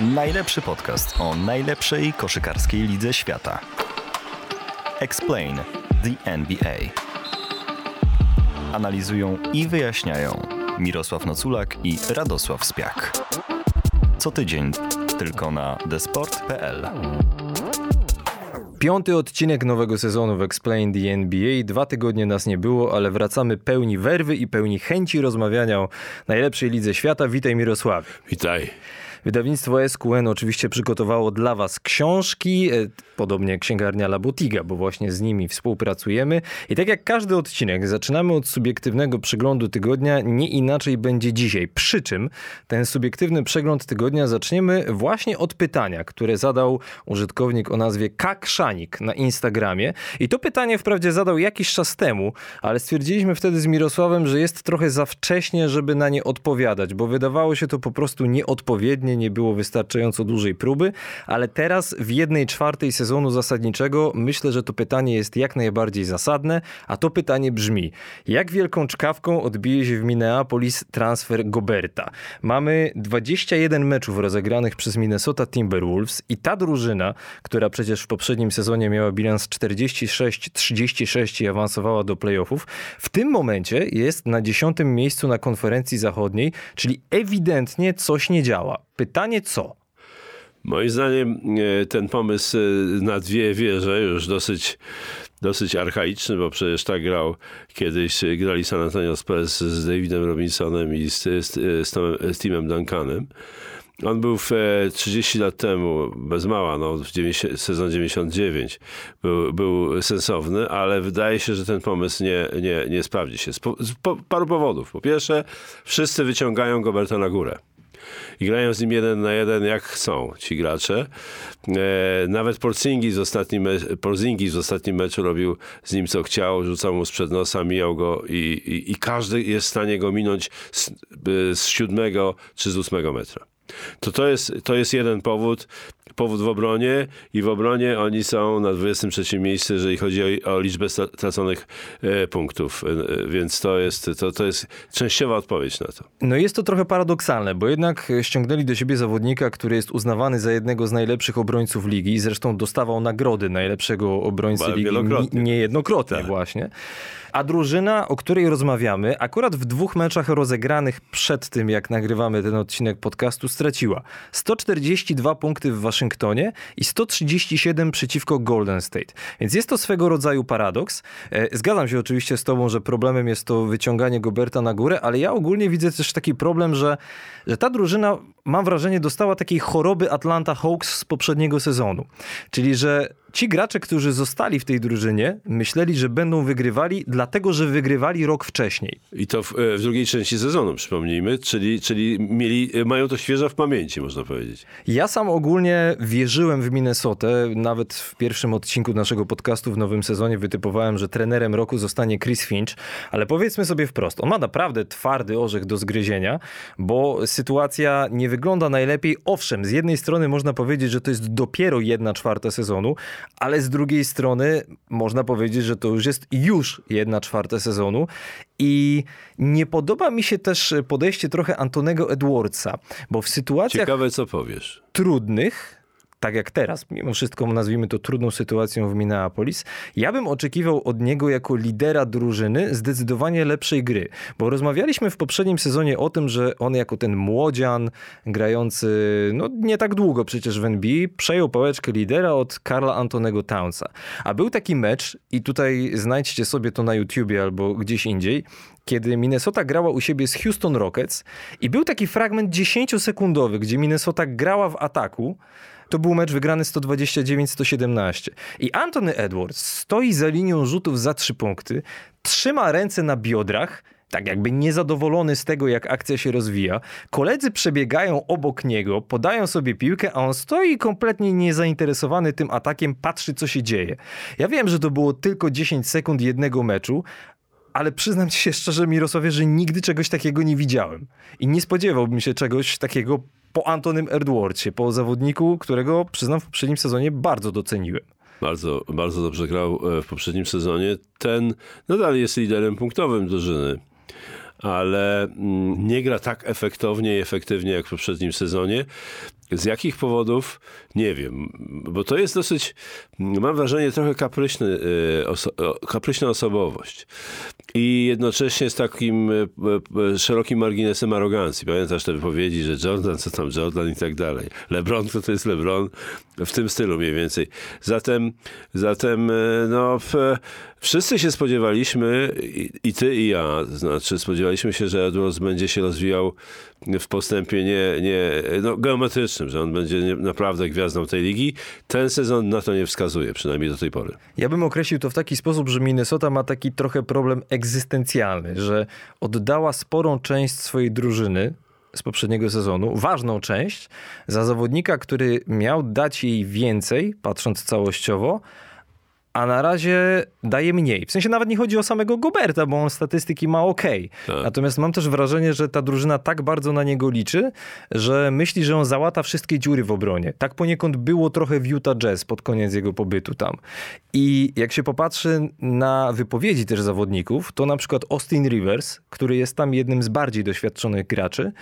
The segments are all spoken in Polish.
Najlepszy podcast o najlepszej koszykarskiej lidze świata. Explain the NBA. Analizują i wyjaśniają Mirosław Noculak i Radosław Spiak. Co tydzień tylko na desport.pl. Piąty odcinek nowego sezonu w Explain the NBA. Dwa tygodnie nas nie było, ale wracamy pełni werwy i pełni chęci rozmawiania o najlepszej lidze świata. Witaj Mirosławie. Witaj. Wydawnictwo SQN oczywiście przygotowało dla Was książki, e, podobnie księgarnia Labotiga, bo właśnie z nimi współpracujemy. I tak jak każdy odcinek, zaczynamy od subiektywnego przeglądu tygodnia, nie inaczej będzie dzisiaj. Przy czym ten subiektywny przegląd tygodnia zaczniemy właśnie od pytania, które zadał użytkownik o nazwie Kakszanik na Instagramie. I to pytanie wprawdzie zadał jakiś czas temu, ale stwierdziliśmy wtedy z Mirosławem, że jest trochę za wcześnie, żeby na nie odpowiadać, bo wydawało się to po prostu nieodpowiednie nie było wystarczająco dużej próby, ale teraz w jednej czwartej sezonu zasadniczego myślę, że to pytanie jest jak najbardziej zasadne, a to pytanie brzmi: jak wielką czkawką odbije się w Minneapolis transfer Goberta? Mamy 21 meczów rozegranych przez Minnesota Timberwolves i ta drużyna, która przecież w poprzednim sezonie miała bilans 46-36 i awansowała do playoffów, w tym momencie jest na dziesiątym miejscu na konferencji zachodniej, czyli ewidentnie coś nie działa. Pytanie co? Moim zdaniem e, ten pomysł e, na dwie wieże już dosyć, dosyć archaiczny, bo przecież tak grał kiedyś, e, grali San Antonio Spurs z Davidem Robinsonem i z, z, z, Tomem, z Timem Duncanem. On był w 30 lat temu, bez mała, no, w 90, sezon 99 był, był sensowny, ale wydaje się, że ten pomysł nie, nie, nie sprawdzi się. Z, po, z po, paru powodów. Po pierwsze, wszyscy wyciągają Goberta na górę i grają z nim jeden na jeden jak chcą ci gracze. E, nawet Porzingis w, ostatnim w ostatnim meczu robił z nim co chciał, rzucał mu sprzed nosa, mijał go i, i, i każdy jest w stanie go minąć z, z siódmego czy z ósmego metra. To, to, jest, to jest jeden powód, powód w obronie i w obronie oni są na 23 miejscu, jeżeli chodzi o, o liczbę straconych e, punktów, e, więc to jest, to, to jest częściowa odpowiedź na to. No jest to trochę paradoksalne, bo jednak ściągnęli do siebie zawodnika, który jest uznawany za jednego z najlepszych obrońców ligi, zresztą dostawał nagrody najlepszego obrońcy ligi wielokrotnie. niejednokrotnie Tak. właśnie. A drużyna, o której rozmawiamy, akurat w dwóch meczach rozegranych przed tym, jak nagrywamy ten odcinek podcastu, straciła 142 punkty w Waszyngtonie i 137 przeciwko Golden State. Więc jest to swego rodzaju paradoks. E, Zgadzam się oczywiście z tobą, że problemem jest to wyciąganie Goberta na górę, ale ja ogólnie widzę też taki problem, że, że ta drużyna, mam wrażenie, dostała takiej choroby Atlanta Hawks z poprzedniego sezonu. Czyli, że ci gracze, którzy zostali w tej drużynie, myśleli, że będą wygrywali, dlatego że wygrywali rok wcześniej. I to w, e, w drugiej części sezonu, przypomnijmy, czyli, czyli mieli, e, mają to świeżo w pamięci, można powiedzieć. Ja sam ogólnie wierzyłem w Minnesotę. Nawet w pierwszym odcinku naszego podcastu w nowym sezonie wytypowałem, że trenerem roku zostanie Chris Finch, ale powiedzmy sobie wprost, on ma naprawdę twardy orzech do zgryzienia, bo sytuacja nie wygląda najlepiej. Owszem, z jednej strony można powiedzieć, że to jest dopiero jedna czwarta sezonu, ale z drugiej strony można powiedzieć, że to już jest już jedna czwarta sezonu i nie podoba mi się też podejście trochę Antonego Edwardsa, bo w sytuacjach Ciekawe, co powiesz. trudnych, tak jak teraz, mimo wszystko nazwijmy to trudną sytuacją w Minneapolis, ja bym oczekiwał od niego jako lidera drużyny zdecydowanie lepszej gry. Bo rozmawialiśmy w poprzednim sezonie o tym, że on jako ten młodzian grający, no nie tak długo przecież w NBA, przejął pałeczkę lidera od Karla Antonego Townsa. A był taki mecz i tutaj znajdźcie sobie to na YouTubie albo gdzieś indziej, kiedy Minnesota grała u siebie z Houston Rockets i był taki fragment 10-sekundowy, gdzie Minnesota grała w ataku. To był mecz wygrany 129-117. I Anthony Edwards stoi za linią rzutów za trzy punkty, trzyma ręce na biodrach, tak jakby niezadowolony z tego, jak akcja się rozwija. Koledzy przebiegają obok niego, podają sobie piłkę, a on stoi kompletnie niezainteresowany tym atakiem, patrzy, co się dzieje. Ja wiem, że to było tylko 10 sekund jednego meczu, ale przyznam ci się szczerze, Mirosławie, że nigdy czegoś takiego nie widziałem. I nie spodziewałbym się czegoś takiego po Antonym Edwardsie, po zawodniku, którego przyznam w poprzednim sezonie bardzo doceniłem. Bardzo, bardzo dobrze grał e, w poprzednim sezonie. Ten nadal jest liderem punktowym drużyny, ale mm, nie gra tak efektownie i efektywnie jak w poprzednim sezonie. Z jakich powodów? Nie wiem, bo to jest dosyć, mam wrażenie, trochę kapryśny, e, oso kapryśna osobowość. I jednocześnie z takim e, e, szerokim marginesem arogancji. Pamiętasz te wypowiedzi, że Jordan, co tam Jordan i tak dalej. LeBron, to to jest LeBron? W tym stylu mniej więcej. Zatem, zatem no, wszyscy się spodziewaliśmy, i, i ty i ja, znaczy spodziewaliśmy się, że Edwards będzie się rozwijał w postępie nie, nie no, geometrycznym, że on będzie naprawdę gwiazdą tej ligi. Ten sezon na to nie wskazuje, przynajmniej do tej pory. Ja bym określił to w taki sposób, że Minnesota ma taki trochę problem egzystencjalny, że oddała sporą część swojej drużyny z poprzedniego sezonu, ważną część, za zawodnika, który miał dać jej więcej, patrząc całościowo, a na razie daje mniej. W sensie nawet nie chodzi o samego Goberta, bo on statystyki ma ok. Tak. Natomiast mam też wrażenie, że ta drużyna tak bardzo na niego liczy, że myśli, że on załata wszystkie dziury w obronie. Tak poniekąd było trochę w Utah Jazz pod koniec jego pobytu tam. I jak się popatrzy na wypowiedzi też zawodników, to na przykład Austin Rivers, który jest tam jednym z bardziej doświadczonych graczy,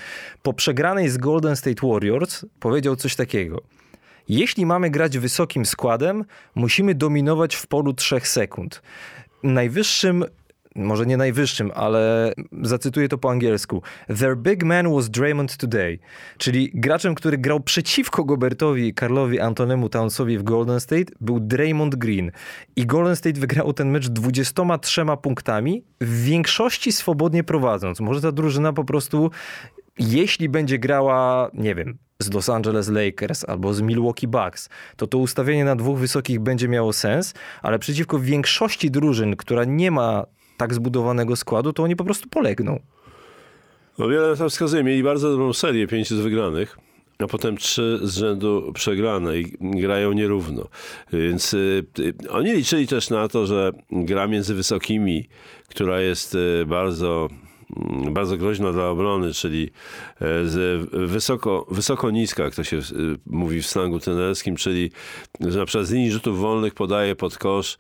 po przegranej z Golden State Warriors powiedział coś takiego – jeśli mamy grać wysokim składem, musimy dominować w polu 3 sekund. Najwyższym może nie najwyższym, ale zacytuję to po angielsku. Their big man was Draymond today. Czyli graczem, który grał przeciwko Gobertowi Karlowi Antonemu Townsowi w Golden State był Draymond Green. I Golden State wygrał ten mecz 23 punktami, w większości swobodnie prowadząc. Może ta drużyna po prostu jeśli będzie grała, nie wiem, z Los Angeles Lakers albo z Milwaukee Bucks, to to ustawienie na dwóch wysokich będzie miało sens, ale przeciwko większości drużyn, która nie ma tak zbudowanego składu, to oni po prostu polegną. No wiele to wskazuje. Mieli bardzo dobrą serię, pięć z wygranych a potem trzy z rzędu przegrane i grają nierówno. Więc y, y, oni liczyli też na to, że gra między wysokimi, która jest y, bardzo bardzo groźna dla obrony, czyli e, wysoko, wysoko niska, jak to się e, mówi w slangu trenerskim, czyli że na przykład z linii rzutów wolnych podaje pod kosz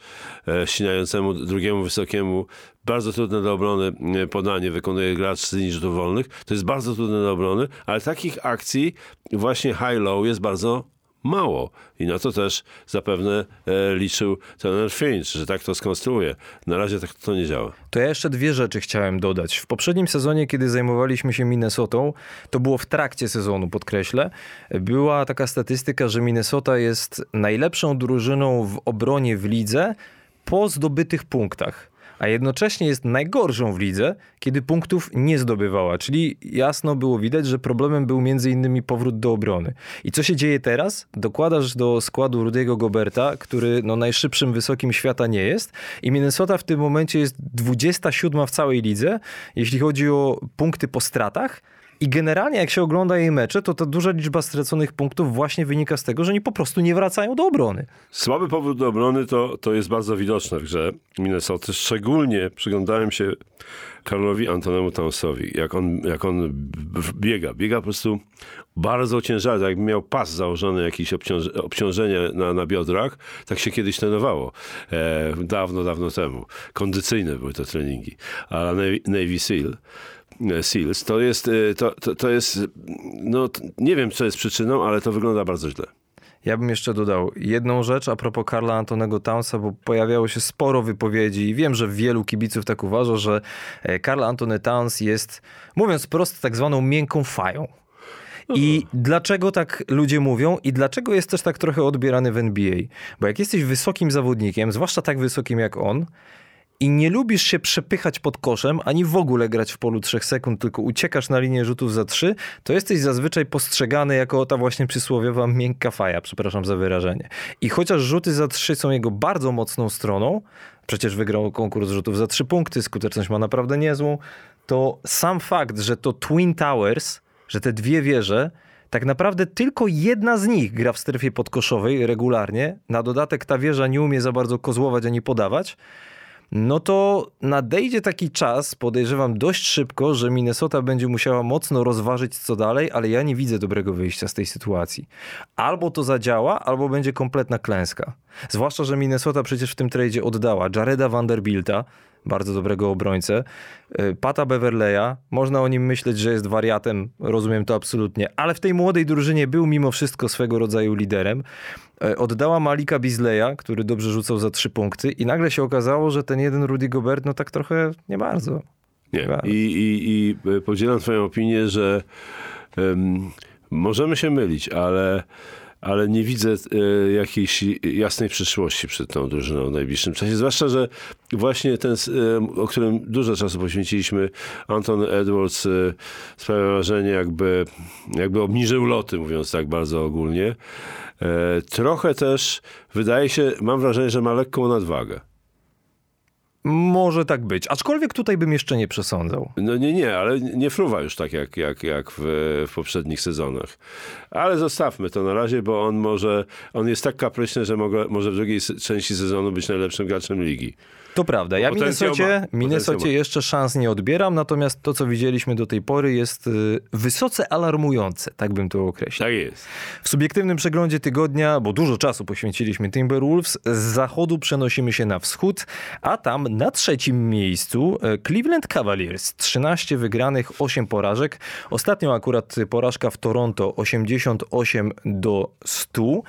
e, ścinającemu drugiemu wysokiemu bardzo trudne do obrony podanie wykonuje gracz z linii rzutów wolnych. To jest bardzo trudne do obrony, ale takich akcji właśnie high-low jest bardzo mało. I na to też zapewne e, liczył trener Finch, że tak to skonstruuje. Na razie tak to nie działa. To ja jeszcze dwie rzeczy chciałem dodać. W poprzednim sezonie, kiedy zajmowaliśmy się Minnesotą, to było w trakcie sezonu, podkreślę, była taka statystyka, że Minnesota jest najlepszą drużyną w obronie w lidze po zdobytych punktach a jednocześnie jest najgorszą w lidze, kiedy punktów nie zdobywała. Czyli jasno było widać, że problemem był innymi powrót do obrony. I co się dzieje teraz? Dokładasz do składu Rudiego Goberta, który no, najszybszym wysokim świata nie jest i Minnesota w tym momencie jest 27 w całej lidze, jeśli chodzi o punkty po stratach, i generalnie, jak się ogląda jej mecze, to ta duża liczba straconych punktów właśnie wynika z tego, że oni po prostu nie wracają do obrony. Słaby powrót do obrony to, to jest bardzo widoczne w grze Minnesota. Szczególnie przyglądałem się Karlowi Antonemu Townsowi, jak on, jak on biega. Biega po prostu bardzo ciężary, tak jakby miał pas założony, jakieś obciąż obciążenie na, na biodrach. Tak się kiedyś trenowało. E, dawno, dawno temu. Kondycyjne były te treningi. A Navy, Navy SEAL Seals, to jest, e, to, to, to jest, no nie wiem co jest przyczyną, ale to wygląda bardzo źle. Ja bym jeszcze dodał jedną rzecz a propos Karla Antonego Townsa, bo pojawiało się sporo wypowiedzi i wiem, że wielu kibiców tak uważa, że e, Karl Antony Towns jest, mówiąc prosto, tak zwaną miękką fają. I mhm. dlaczego tak ludzie mówią i dlaczego jest też tak trochę odbierany w NBA? Bo jak jesteś wysokim zawodnikiem, zwłaszcza tak wysokim jak on, i nie lubisz się przepychać pod koszem, ani w ogóle grać w polu 3 sekund, tylko uciekasz na linię rzutów za 3, to jesteś zazwyczaj postrzegany jako ta właśnie przysłowiowa miękka faja, przepraszam za wyrażenie. I chociaż rzuty za 3 są jego bardzo mocną stroną, przecież wygrał konkurs rzutów za 3 punkty, skuteczność ma naprawdę niezłą, to sam fakt, że to Twin Towers, że te dwie wieże, tak naprawdę tylko jedna z nich gra w strefie podkoszowej regularnie. Na dodatek ta wieża nie umie za bardzo kozłować ani podawać no to nadejdzie taki czas, podejrzewam dość szybko, że Minnesota będzie musiała mocno rozważyć co dalej, ale ja nie widzę dobrego wyjścia z tej sytuacji. Albo to zadziała, albo będzie kompletna klęska. Zwłaszcza, że Minnesota przecież w tym tradzie oddała Jareda Vanderbilta, bardzo dobrego obrońcę. E, Pata Beverleya, można o nim myśleć, że jest wariatem, rozumiem to absolutnie, ale w tej młodej drużynie był mimo wszystko swego rodzaju liderem. E, Oddała Malika Bizleya, który dobrze rzucał za trzy punkty i nagle się okazało, że ten jeden Rudy Gobert, no tak trochę nie bardzo. Nie. Bardzo. I, i, I podzielam twoją opinię, że em, możemy się mylić, ale, ale nie widzę e, jakiejś jasnej przyszłości przed tą drużyną w najbliższym czasie. Zwłaszcza, że właśnie ten, em, o którym dużo czasu poświęciliśmy, Anton Edwards e, sprawia wrażenie, jakby, jakby obniżył loty, mówiąc tak bardzo ogólnie. E, Trochę też wydaje się, mam wrażenie, że ma lekką nadwagę. Może tak być, aczkolwiek tutaj bym jeszcze nie przesądzał. No nie, nie, ale nie fruwa już tak jak, jak, jak w, w poprzednich sezonach. Ale zostawmy to na razie, bo on może, on jest tak kapryśny, że mogę, może w drugiej części sezonu być najlepszym graczem ligi. To prawda. Ja Minnesocie. Minnesocie jeszcze szans nie odbieram, natomiast to, co widzieliśmy do tej pory jest y, wysoce alarmujące, tak bym to określił. Tak jest. W subiektywnym przeglądzie tygodnia, bo dużo czasu poświęciliśmy Timberwolves, z zachodu przenosimy się na wschód, a tam na trzecim miejscu e, Cleveland Cavaliers. 13 wygranych, 8 porażek. Ostatnio akurat porażka w Toronto 88 do 100.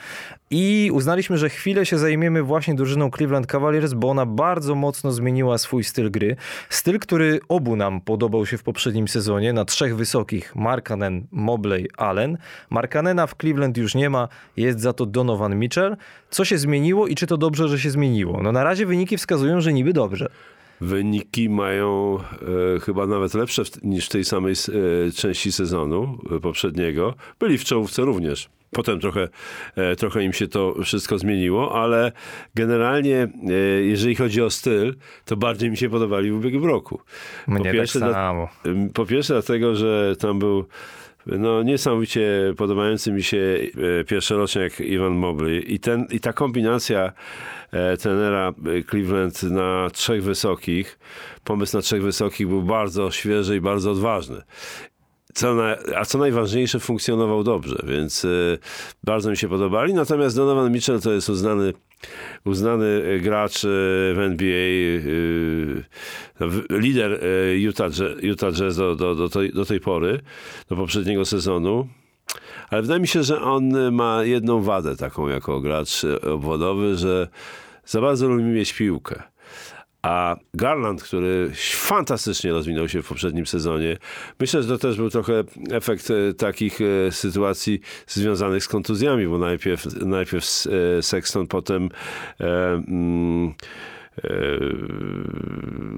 I uznaliśmy, że chwilę się zajmiemy właśnie drużyną Cleveland Cavaliers, bo ona bardzo mocno zmieniła swój styl gry. Styl, który obu nam podobał się w poprzednim sezonie na trzech wysokich: Markanen, Mobley, Allen. Markanena w Cleveland już nie ma, jest za to Donovan Mitchell. Co się zmieniło i czy to dobrze, że się zmieniło? No na razie wyniki wskazują, że niby dobrze. Wyniki mają e, chyba nawet lepsze w, niż w tej samej e, części sezonu e, poprzedniego. Byli w czołówce również. Potem trochę, e, trochę im się to wszystko zmieniło, ale generalnie, e, jeżeli chodzi o styl, to bardziej mi się podobali w ubiegłym roku. Mnie tak pierwsze dla- samo. Po pierwsze dlatego, że tam był no, niesamowicie podobający mi się e, pierwszoroczniak Ivan Mobley i, ten, i ta kombinacja e, trenera e, Cleveland na trzech wysokich, pomysł na trzech wysokich był bardzo świeży i bardzo odważny. Co na, a co najważniejsze, funkcjonował dobrze, więc e, bardzo mi się podobali. Natomiast Donovan Mitchell to jest uznany, uznany e, gracz e, w NBA, no, lider Utah, Utah Jazz do, do, do, tej, do tej pory, do poprzedniego sezonu. Ale wydaje mi się, że on ma jedną wadę taką jako gracz obwodowy, że za bardzo lubi mieć piłkę. A Garland, który fantastycznie rozwinął się w poprzednim sezonie, myślę, że to też był trochę efekt e, takich e, sytuacji związanych z kontuzjami, bo najpierw, najpierw e, Sexton, potem mm,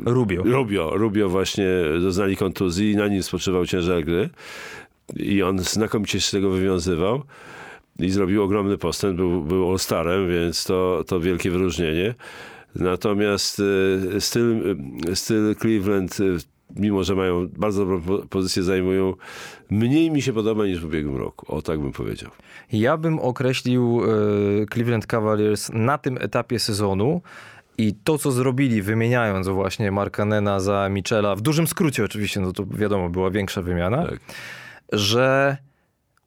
Rubio. Rubio, Rubio właśnie doznali kontuzji i na nim spoczywał ciężar gry. I on znakomicie się z tego wywiązywał i zrobił ogromny postęp, był, był All-Starem, więc to, to wielkie wyróżnienie. Natomiast e, styl, e, styl Cleveland, e, mimo że mają bardzo dobrą po- pozycję, zajmują, mniej mi się podoba niż w ubiegłym roku. O, tak bym powiedział. Ja bym określił Cleveland Cavaliers na tym etapie sezonu i to, co zrobili, wymieniając właśnie Markanena za Michela, w dużym skrócie oczywiście, no to wiadomo, była większa wymiana, Tak. że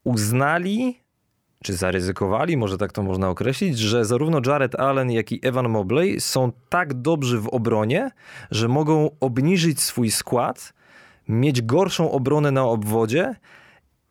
uznali, czy zaryzykowali, może tak to można określić, że zarówno Jared Allen, jak i Evan Mobley są tak dobrzy w obronie, że mogą obniżyć swój skład, mieć gorszą obronę na obwodzie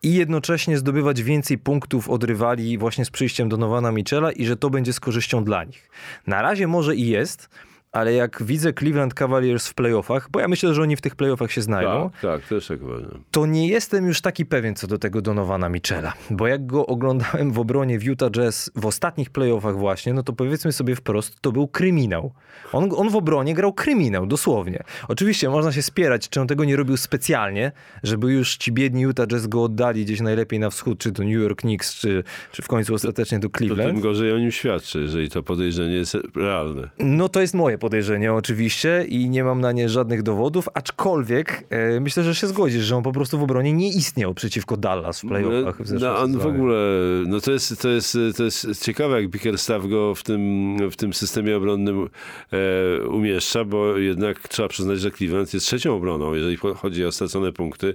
i jednocześnie zdobywać więcej punktów od rywali właśnie z przyjściem Donowana Michela i że to będzie z korzyścią dla nich. Na razie może i jest, ale jak widzę Cleveland Cavaliers w playoffach, bo ja myślę, że oni w tych playoffach się znajdą, Tak, tak, też tak uważam. to nie jestem już taki pewien co do tego Donowana Michela. Bo jak go oglądałem w obronie w Utah Jazz w ostatnich playoffach właśnie, no to powiedzmy sobie wprost, to był kryminał. On, on w obronie grał kryminał, dosłownie. Oczywiście można się spierać, czy on tego nie robił specjalnie, żeby już ci biedni Utah Jazz go oddali gdzieś najlepiej na wschód, czy do New York Knicks, czy, czy w końcu ostatecznie do To tym Cleveland. gorzej o nim świadczy, jeżeli to podejrzenie jest realne. No to jest moje podejrzenie oczywiście i nie mam na nie żadnych dowodów, aczkolwiek e, myślę, że się zgodzisz, że on po prostu w obronie nie istniał przeciwko Dallas w playoffach w No, on w ogóle, no to jest, to, jest, to jest ciekawe, jak Bickerstaff go w tym, w tym systemie obronnym e, umieszcza, bo jednak trzeba przyznać, że Cleveland jest trzecią obroną, jeżeli chodzi o stracone punkty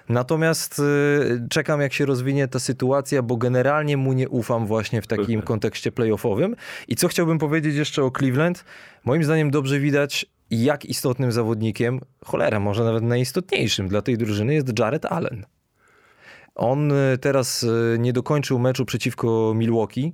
Natomiast y, czekam, jak się rozwinie ta sytuacja, bo generalnie mu nie ufam właśnie w takim kontekście playoffowym. I co chciałbym powiedzieć jeszcze o Cleveland? Moim zdaniem dobrze widać, jak istotnym zawodnikiem, cholera, może nawet najistotniejszym dla tej drużyny jest Jared Allen. On y, teraz y, nie dokończył meczu przeciwko Milwaukee,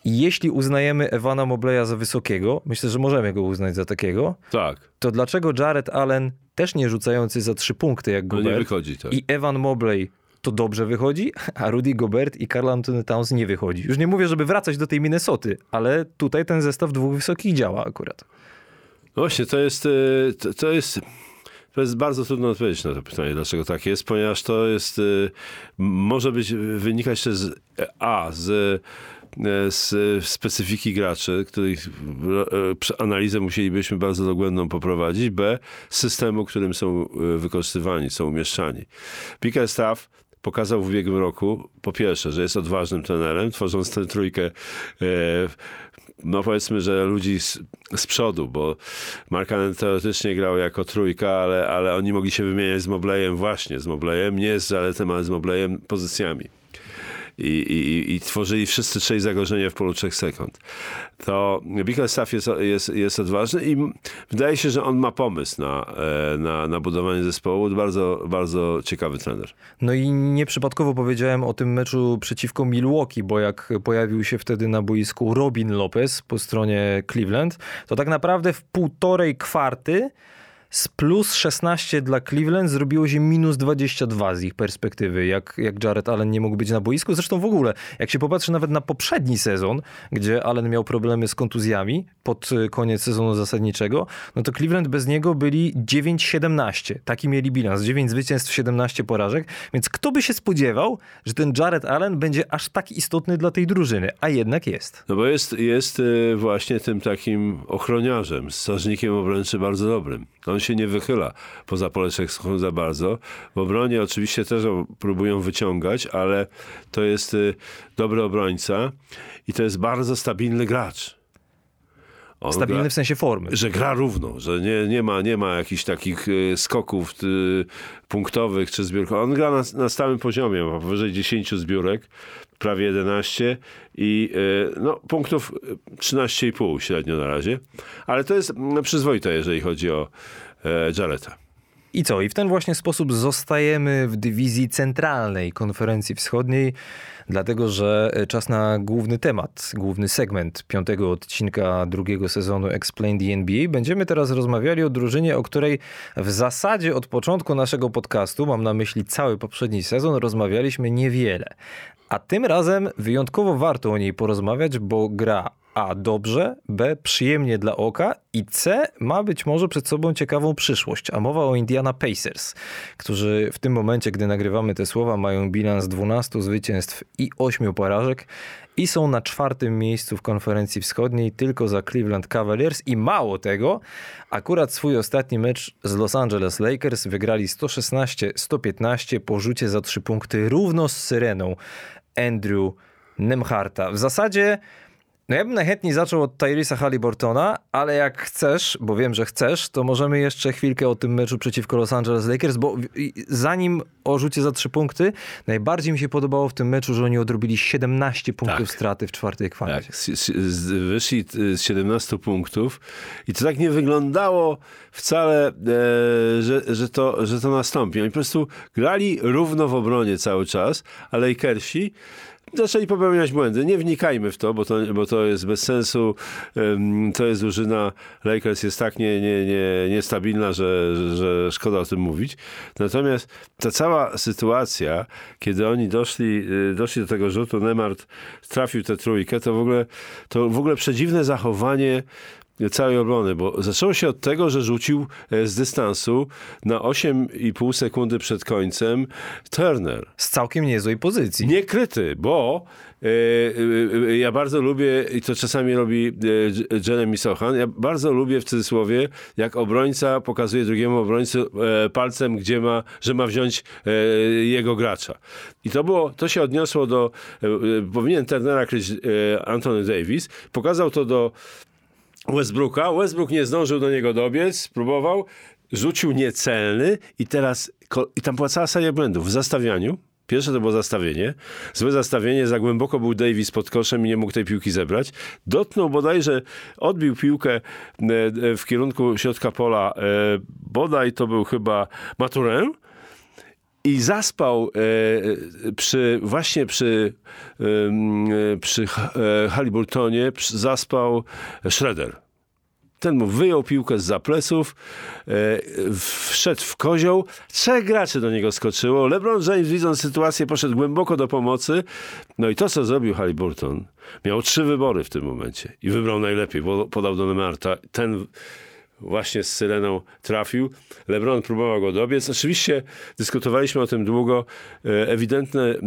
jeśli uznajemy Ewana Mobleya za wysokiego, myślę, że możemy go uznać za takiego, Tak. to dlaczego Jared Allen, też nie rzucający za trzy punkty jak No nie Gobert, wychodzi tak. i Evan Mobley to dobrze wychodzi, a Rudy Gobert i Carl Anthony Towns nie wychodzi. Już nie mówię, żeby wracać do tej Minnesoty, ale tutaj ten zestaw dwóch wysokich działa akurat. No właśnie, to jest, e, to, to jest, to jest bardzo trudno odpowiedzieć na to pytanie, dlaczego tak jest, ponieważ to jest, e, może być, wynikać też z, a, z, e, z specyfiki graczy, których e, analizę musielibyśmy bardzo dogłębną poprowadzić, b, systemu, którym są e, wykorzystywani, są umieszczani. Bickerstaff pokazał w ubiegłym roku, po pierwsze, że jest odważnym trenerem, tworząc tę trójkę e, no powiedzmy, że ludzi z, z przodu, bo Markanen teoretycznie grał jako trójka, ale, ale oni mogli się wymieniać z Moblejem właśnie, z Moblejem, nie z Zaletem, ale z Moblejem pozycjami. I, i, i tworzyli wszyscy trzej zagrożenia w polu trzech sekund. To Bickerstaff jest, jest, jest odważny i wydaje się, że on ma pomysł na, e, na, na budowanie zespołu. Bardzo, bardzo ciekawy trener. No i nieprzypadkowo powiedziałem o tym meczu przeciwko Milwaukee, bo jak pojawił się wtedy na boisku Robin Lopez po stronie Cleveland, to tak naprawdę w półtorej kwarty z plus 16 dla Cleveland zrobiło się minus 22 z ich perspektywy, jak, jak Jared Allen nie mógł być na boisku. Zresztą w ogóle, jak się popatrzy nawet na poprzedni sezon, gdzie Allen miał problemy z kontuzjami pod y, koniec sezonu zasadniczego, no to Cleveland bez niego byli 9-17. Taki mieli bilans, 9 zwycięstw, 17 porażek, więc kto by się spodziewał, że ten Jared Allen będzie aż tak istotny dla tej drużyny, a jednak jest. No bo jest, jest y, właśnie tym takim ochroniarzem, strażnikiem obręczy bardzo dobrym. On się nie wychyla poza pole trzech sekund za bardzo. W obronie oczywiście też ją próbują wyciągać, ale to jest y, dobry obrońca i to jest bardzo stabilny gracz. On Stabilny gra- w sensie formy. że gra równo, że nie, nie, ma, nie ma jakichś takich y, skoków y, punktowych czy zbiórkowych. On gra na, na stałym poziomie, ma powyżej 10 zbiórek, prawie 11 i no, punktów y, 13,5 średnio na razie. Ale to jest mm, przyzwoite, jeżeli chodzi o Jareta. I co? I w ten właśnie sposób zostajemy w dywizji centralnej konferencji wschodniej, dlatego że czas na główny temat, główny segment piątego odcinka drugiego sezonu Explain the NBA. Będziemy teraz rozmawiali o drużynie, o której w zasadzie od początku naszego podcastu, mam na myśli cały poprzedni sezon, rozmawialiśmy niewiele. A tym razem wyjątkowo warto o niej porozmawiać, bo gra a dobrze, B przyjemnie dla oka i C ma być może przed sobą ciekawą przyszłość. A mowa o Indiana Pacers, którzy w tym momencie, gdy nagrywamy te słowa, mają bilans 12 zwycięstw i 8 porażek i są na czwartym miejscu w konferencji wschodniej tylko za Cleveland Cavaliers i mało tego, akurat swój ostatni mecz z Los Angeles Lakers wygrali 116-115 po rzucie za 3 punkty równo z Syreną Andrew Nemharta. W zasadzie no ja bym najchętniej zaczął od Tyrisa Halliburtona, ale jak chcesz, bo wiem, że chcesz, to możemy jeszcze chwilkę o tym meczu przeciwko Los Angeles Lakers, bo zanim o rzucie za trzy punkty, najbardziej mi się podobało w tym meczu, że oni odrobili 17 punktów Tak. straty w czwartej kwarcie. Tak, wyszli y, z 17 punktów i to tak nie wyglądało wcale, e, że, że, to, że to nastąpi. Oni po prostu grali równo w obronie cały czas, a Lakersi zaczęli popełniać błędy. Nie wnikajmy w to, bo to, bo to jest bez sensu. To jest drużyna, Lakers jest tak nie, nie, nie, niestabilna, że, że szkoda o tym mówić. Natomiast ta cała sytuacja, kiedy oni doszli, y, doszli do tego rzutu, Nemart trafił tę trójkę, to w ogóle, to w ogóle przedziwne zachowanie całej obrony, bo zaczęło się od tego, że rzucił e, z dystansu na 8,5 sekundy przed końcem Turner. Z całkiem niezłej pozycji. Niekryty, bo e, e, ja bardzo lubię, i to czasami robi Jeremy Sochan, ja bardzo lubię w cudzysłowie, jak obrońca pokazuje drugiemu obrońcy palcem, gdzie ma, że ma wziąć jego gracza. I to było, to się odniosło do, powinien Turnera kryć Anthony Davis, pokazał to do Westbrooka. Westbrook nie zdążył do niego dobiec, próbował, rzucił niecelny i teraz, i tam była cała seria błędów w zastawianiu. Pierwsze to było zastawienie. Złe zastawienie, za głęboko był Davis pod koszem i nie mógł tej piłki zebrać. Dotknął bodajże, odbił piłkę e, e, w kierunku środka pola. E, bodaj to był chyba Maturę i zaspał e, przy, właśnie przy, e, przy e, Halliburtonie, zaspał Schroeder. Ten mu wyjął piłkę z zapleców, e, wszedł w kozioł, trzech graczy do niego skoczyło. LeBron James widząc sytuację poszedł głęboko do pomocy. No i to, co zrobił Halliburton, miał trzy wybory w tym momencie i wybrał najlepiej, bo podał do Nemarta. Ten właśnie z Syreną trafił. LeBron próbował go dobiec. Oczywiście dyskutowaliśmy o tym długo. E, ewidentne, e,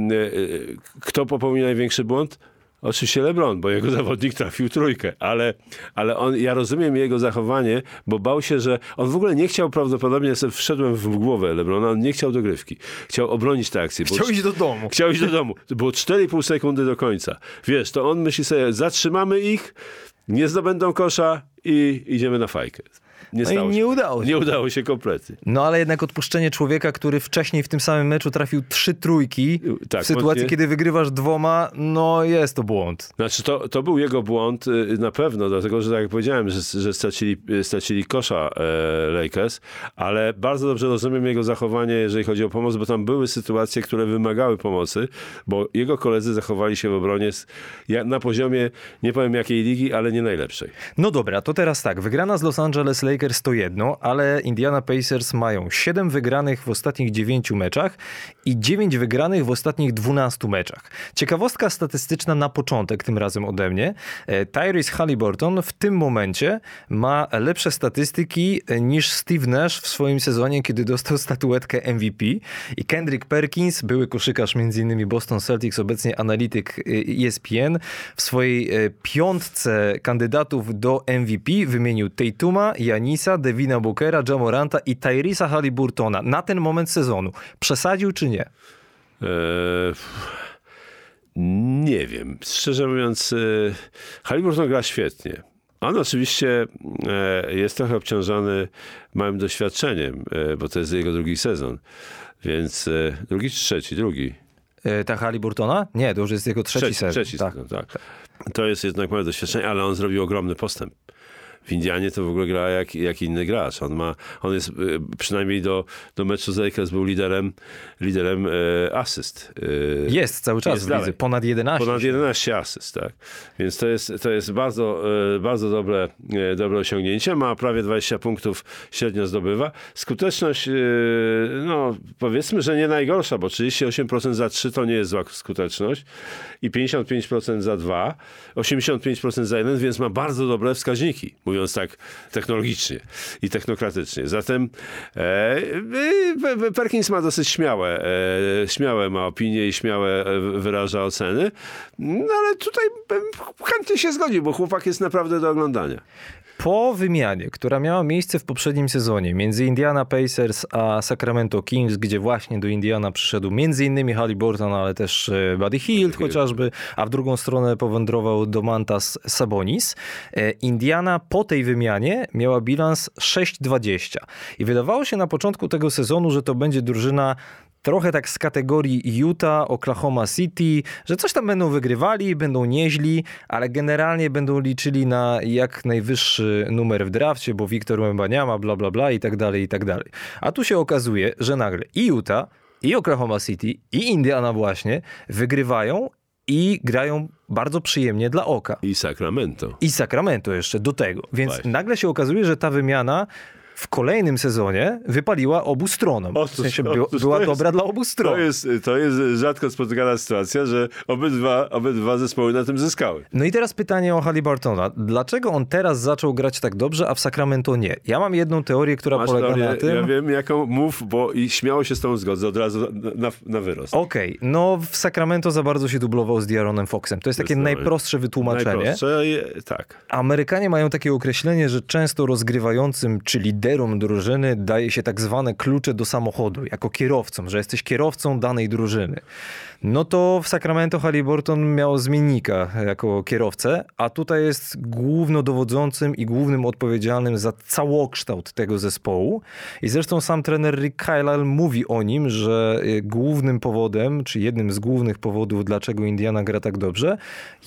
kto popełnił największy błąd? Oczywiście LeBron, bo jego zawodnik trafił trójkę, ale, ale on, ja rozumiem jego zachowanie, bo bał się, że on w ogóle nie chciał prawdopodobnie, ja wszedłem w głowę LeBrona, on nie chciał dogrywki. Chciał obronić tę akcję. Chciał iść do domu. Chciał iść do domu. Było 4,5 sekundy do końca. Wiesz, to on myśli sobie, zatrzymamy ich, nie zdobędą kosza i idziemy na fajkę. Nie, no i nie udało się. Nie udało się kompletnie. No ale jednak odpuszczenie człowieka, który wcześniej w tym samym meczu trafił trzy trójki, tak, w sytuacji, kiedy wygrywasz dwoma, no jest to błąd. Znaczy to, to był jego błąd y, na pewno, dlatego że tak jak powiedziałem, że, że stracili, stracili kosza e, Lakers, ale bardzo dobrze rozumiem jego zachowanie, jeżeli chodzi o pomoc, bo tam były sytuacje, które wymagały pomocy, bo jego koledzy zachowali się w obronie na poziomie, nie powiem jakiej ligi, ale nie najlepszej. No dobra, to teraz tak, wygrana z Los Angeles Lakers Lakers to jedno, ale Indiana Pacers mają 7 wygranych w ostatnich 9 meczach i 9 wygranych w ostatnich 12 meczach. Ciekawostka statystyczna na początek, tym razem ode mnie. E, Tyrese Halliburton w tym momencie ma lepsze statystyki e, niż Steve Nash w swoim sezonie, kiedy dostał statuetkę MVP. I Kendrick Perkins, były koszykarz m.in. Boston Celtics, obecnie analityk ESPN, w swojej e, piątce kandydatów do MVP wymienił Tatuma, Janisa, Devina Bookera, Jamoranta i Tyrisa Halliburtona na ten moment sezonu. Przesadził czy nie? Eee, nie wiem. Szczerze mówiąc, e, Halliburton gra świetnie. On oczywiście e, jest trochę obciążony małym doświadczeniem, e, bo to jest jego drugi sezon. Więc drugi czy trzeci? Drugi. Ta Halliburtona? Nie, to już jest jego trzeci, trzeci sezon. Trzeci tak. sezon, tak. To jest jednak małe doświadczenie, ale on zrobił ogromny postęp w Indianie to w ogóle gra jak, jak inny gracz. On ma, on jest y, przynajmniej do, do meczu z Lakers był liderem, liderem e, asyst. E, jest cały czas jest w lidze, ponad 11. Ponad 11 asyst, tak. Więc to jest, to jest bardzo, bardzo dobre, dobre osiągnięcie. Ma prawie 20 punktów średnio zdobywa. Skuteczność, no powiedzmy, że nie najgorsza, bo 38% za 3 to nie jest zła skuteczność i 55% za 2, 85% za 1, więc ma bardzo dobre wskaźniki mówiąc tak technologicznie i technokratycznie. Zatem e, e, Perkins ma dosyć śmiałe, e, śmiałe ma opinie i śmiałe e, wyraża oceny, no ale tutaj chętnie się zgodził, bo chłopak jest naprawdę do oglądania. Po wymianie, która miała miejsce w poprzednim sezonie między Indiana Pacers a Sacramento Kings, gdzie właśnie do Indiana przyszedł m.in. Halliburton, ale też e, Buddy Hield chociażby, a w drugą stronę powędrował do Mantas Sabonis. E, Indiana po tej wymianie miała bilans 6-20 i wydawało się na początku tego sezonu, że to będzie drużyna trochę tak z kategorii Utah, Oklahoma City, że coś tam będą wygrywali, będą nieźli, ale generalnie będą liczyli na jak najwyższy numer w drafcie, bo Wiktor Wembaniama, bla bla bla i tak dalej, i tak dalej. A tu się okazuje, że nagle i Utah, i Oklahoma City, i Indiana właśnie wygrywają i grają bardzo przyjemnie dla oka. I Sacramento. I Sacramento jeszcze do tego. Więc Właśnie. nagle się okazuje, że ta wymiana w kolejnym sezonie wypaliła obu stronom. Otóż- w sensie by, otóż była jest- dobra dla obu stron. To jest, to jest rzadko spotykana sytuacja, że obydwa, obydwa zespoły na tym zyskały. No i teraz pytanie o Halliburtona. Dlaczego on teraz zaczął grać tak dobrze, a w Sacramento nie? Ja mam jedną teorię, która Masz polega na tym... ja wiem jaką, mów, bo i śmiało się z tą zgodzę od razu na, na, na wyrost. Okej, no w Sacramento za bardzo się dublował z Diaronem Foxem. To jest takie najprostsze wytłumaczenie. Najprostsze, tak. Amerykanie mają takie określenie, że często rozgrywającym czy liderom drużyny daje się tak zwane klucze do samochodu, jako kierowcom, że jesteś kierowcą danej drużyny. No to w Sacramento Halliburton miał zmiennika jako kierowcę, a tutaj jest głównodowodzącym i głównym odpowiedzialnym za całokształt tego zespołu. I zresztą sam trener Rick Carlisle mówi o nim, że y, głównym powodem, czy jednym z głównych powodów, dlaczego Indiana gra tak dobrze,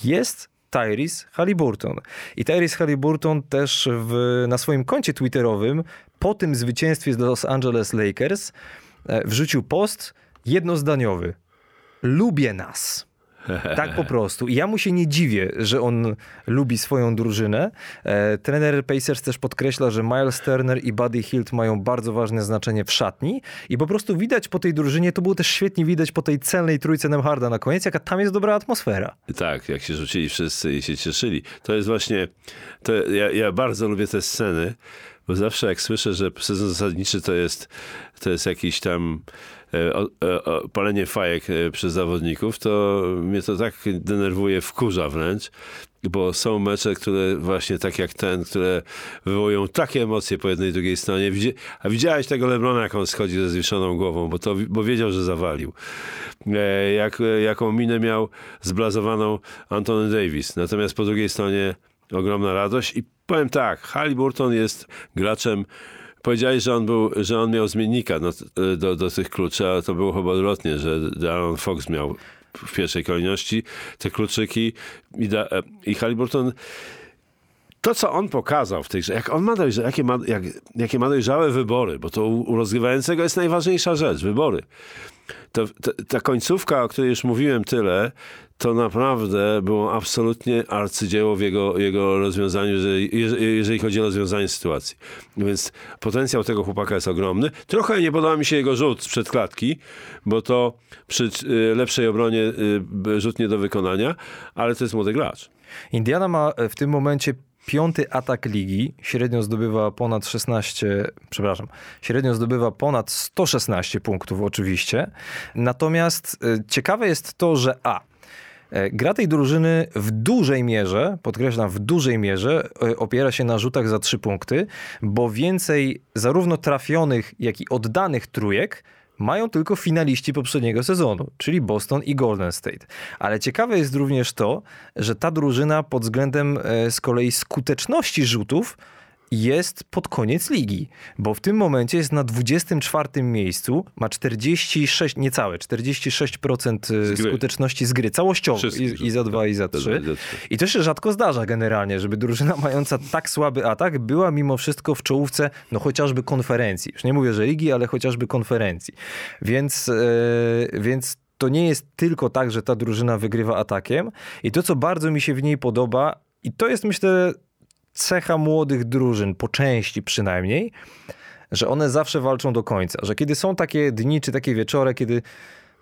jest Tyrese Halliburton. I Tyrese Halliburton też w, na swoim koncie twitterowym po tym zwycięstwie z Los Angeles Lakers e, wrzucił post jednozdaniowy. Lubię nas. Tak po prostu. I ja mu się nie dziwię, że on lubi swoją drużynę. E, trener Pacers też podkreśla, że Miles Turner i Buddy Hield mają bardzo ważne znaczenie w szatni i po prostu widać po tej drużynie, to było też świetnie widać po tej celnej trójce Nemharda na koniec, jaka tam jest dobra atmosfera. Tak, jak się rzucili wszyscy i się cieszyli. To jest właśnie, to ja, ja bardzo lubię te sceny, bo zawsze jak słyszę, że sezon zasadniczy to jest, to jest jakiś tam palenie fajek e, przez zawodników, to mnie to tak denerwuje, wkurza wręcz, bo są mecze, które właśnie tak jak ten, które wywołują takie emocje po jednej i drugiej stronie. A widziałeś tego Lebrona, jak on schodzi ze zwieszoną głową, bo, to, bo wiedział, że zawalił. E, Jak, e, jaką minę miał zblazowaną Antony Davis. Natomiast po drugiej stronie ogromna radość i powiem tak, Halliburton jest graczem Powiedziałeś, że on, był, że on miał zmiennika no, e, do, do tych kluczy, ale to było chyba odwrotnie, że Darren Fox miał w pierwszej kolejności te kluczyki i, da, e, i Halliburton to, co on pokazał w tej grze, jak on ma dojrza, jakie, ma, jak, jakie ma dojrzałe wybory, bo to u, u rozgrywającego jest najważniejsza rzecz, wybory. To, to, ta końcówka, o której już mówiłem tyle, to naprawdę było absolutnie arcydzieło w jego, jego rozwiązaniu, jeżeli, jeżeli chodzi o rozwiązanie sytuacji. Więc potencjał tego chłopaka jest ogromny. Trochę nie podoba mi się jego rzut sprzed klatki, bo to przy y, lepszej obronie y, rzut nie do wykonania, ale to jest młody gracz. Indiana ma w tym momencie piąty atak ligi, średnio zdobywa ponad 16, przepraszam, średnio zdobywa ponad 116 punktów oczywiście. Natomiast y, ciekawe jest to, że a, e, Gra tej drużyny w dużej mierze, podkreślam, w dużej mierze e, opiera się na rzutach za trzy punkty, bo więcej zarówno trafionych, jak i oddanych trójek mają tylko finaliści poprzedniego sezonu, czyli Boston i Golden State. Ale ciekawe jest również to, że ta drużyna pod względem e, z kolei skuteczności rzutów jest pod koniec ligi, bo w tym momencie jest na 24 miejscu, ma 46, niecałe, 46% Z gry. skuteczności z gry, całościowo Wszystkich i, i za dwa i za Za trzy. dwa i to się rzadko zdarza generalnie, żeby drużyna mająca tak słaby atak była mimo wszystko w czołówce, no chociażby konferencji. Już nie mówię, że ligi, ale chociażby konferencji. Więc, e, więc to nie jest tylko tak, że ta drużyna wygrywa atakiem. I to, co bardzo mi się w niej podoba, i to jest myślę cecha młodych drużyn, po części przynajmniej, że one zawsze walczą do końca. Że kiedy są takie dni czy takie wieczory, kiedy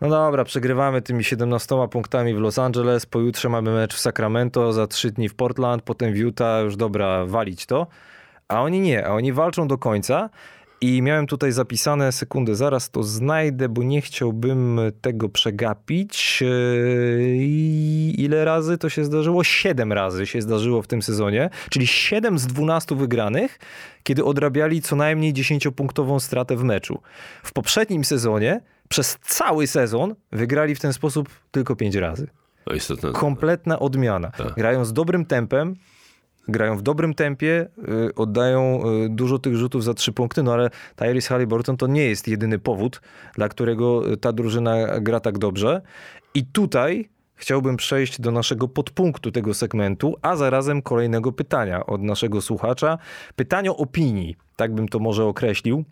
no dobra, przegrywamy tymi 17 punktami w Los Angeles, pojutrze mamy mecz w Sacramento, za trzy dni w Portland, potem w Utah, już dobra, walić to. A oni nie, a oni walczą do końca. I miałem tutaj zapisane sekundę, zaraz to znajdę, bo nie chciałbym tego przegapić. Yy, I ile razy to się zdarzyło? Siedem razy się zdarzyło w tym sezonie, czyli 7 z 12 wygranych, kiedy odrabiali co najmniej 10-punktową stratę w meczu. W poprzednim sezonie, przez cały sezon, wygrali w ten sposób tylko 5 razy. Kompletna odmiana. Tak. Grają z dobrym tempem, grają w dobrym tempie, y, oddają y, dużo tych rzutów za trzy punkty, no ale Tyrese Halliburton to nie jest jedyny powód, dla którego y, ta drużyna gra tak dobrze. I tutaj chciałbym przejść do naszego podpunktu tego segmentu, a zarazem kolejnego pytania od naszego słuchacza. Pytanie opinii, tak bym to może określił.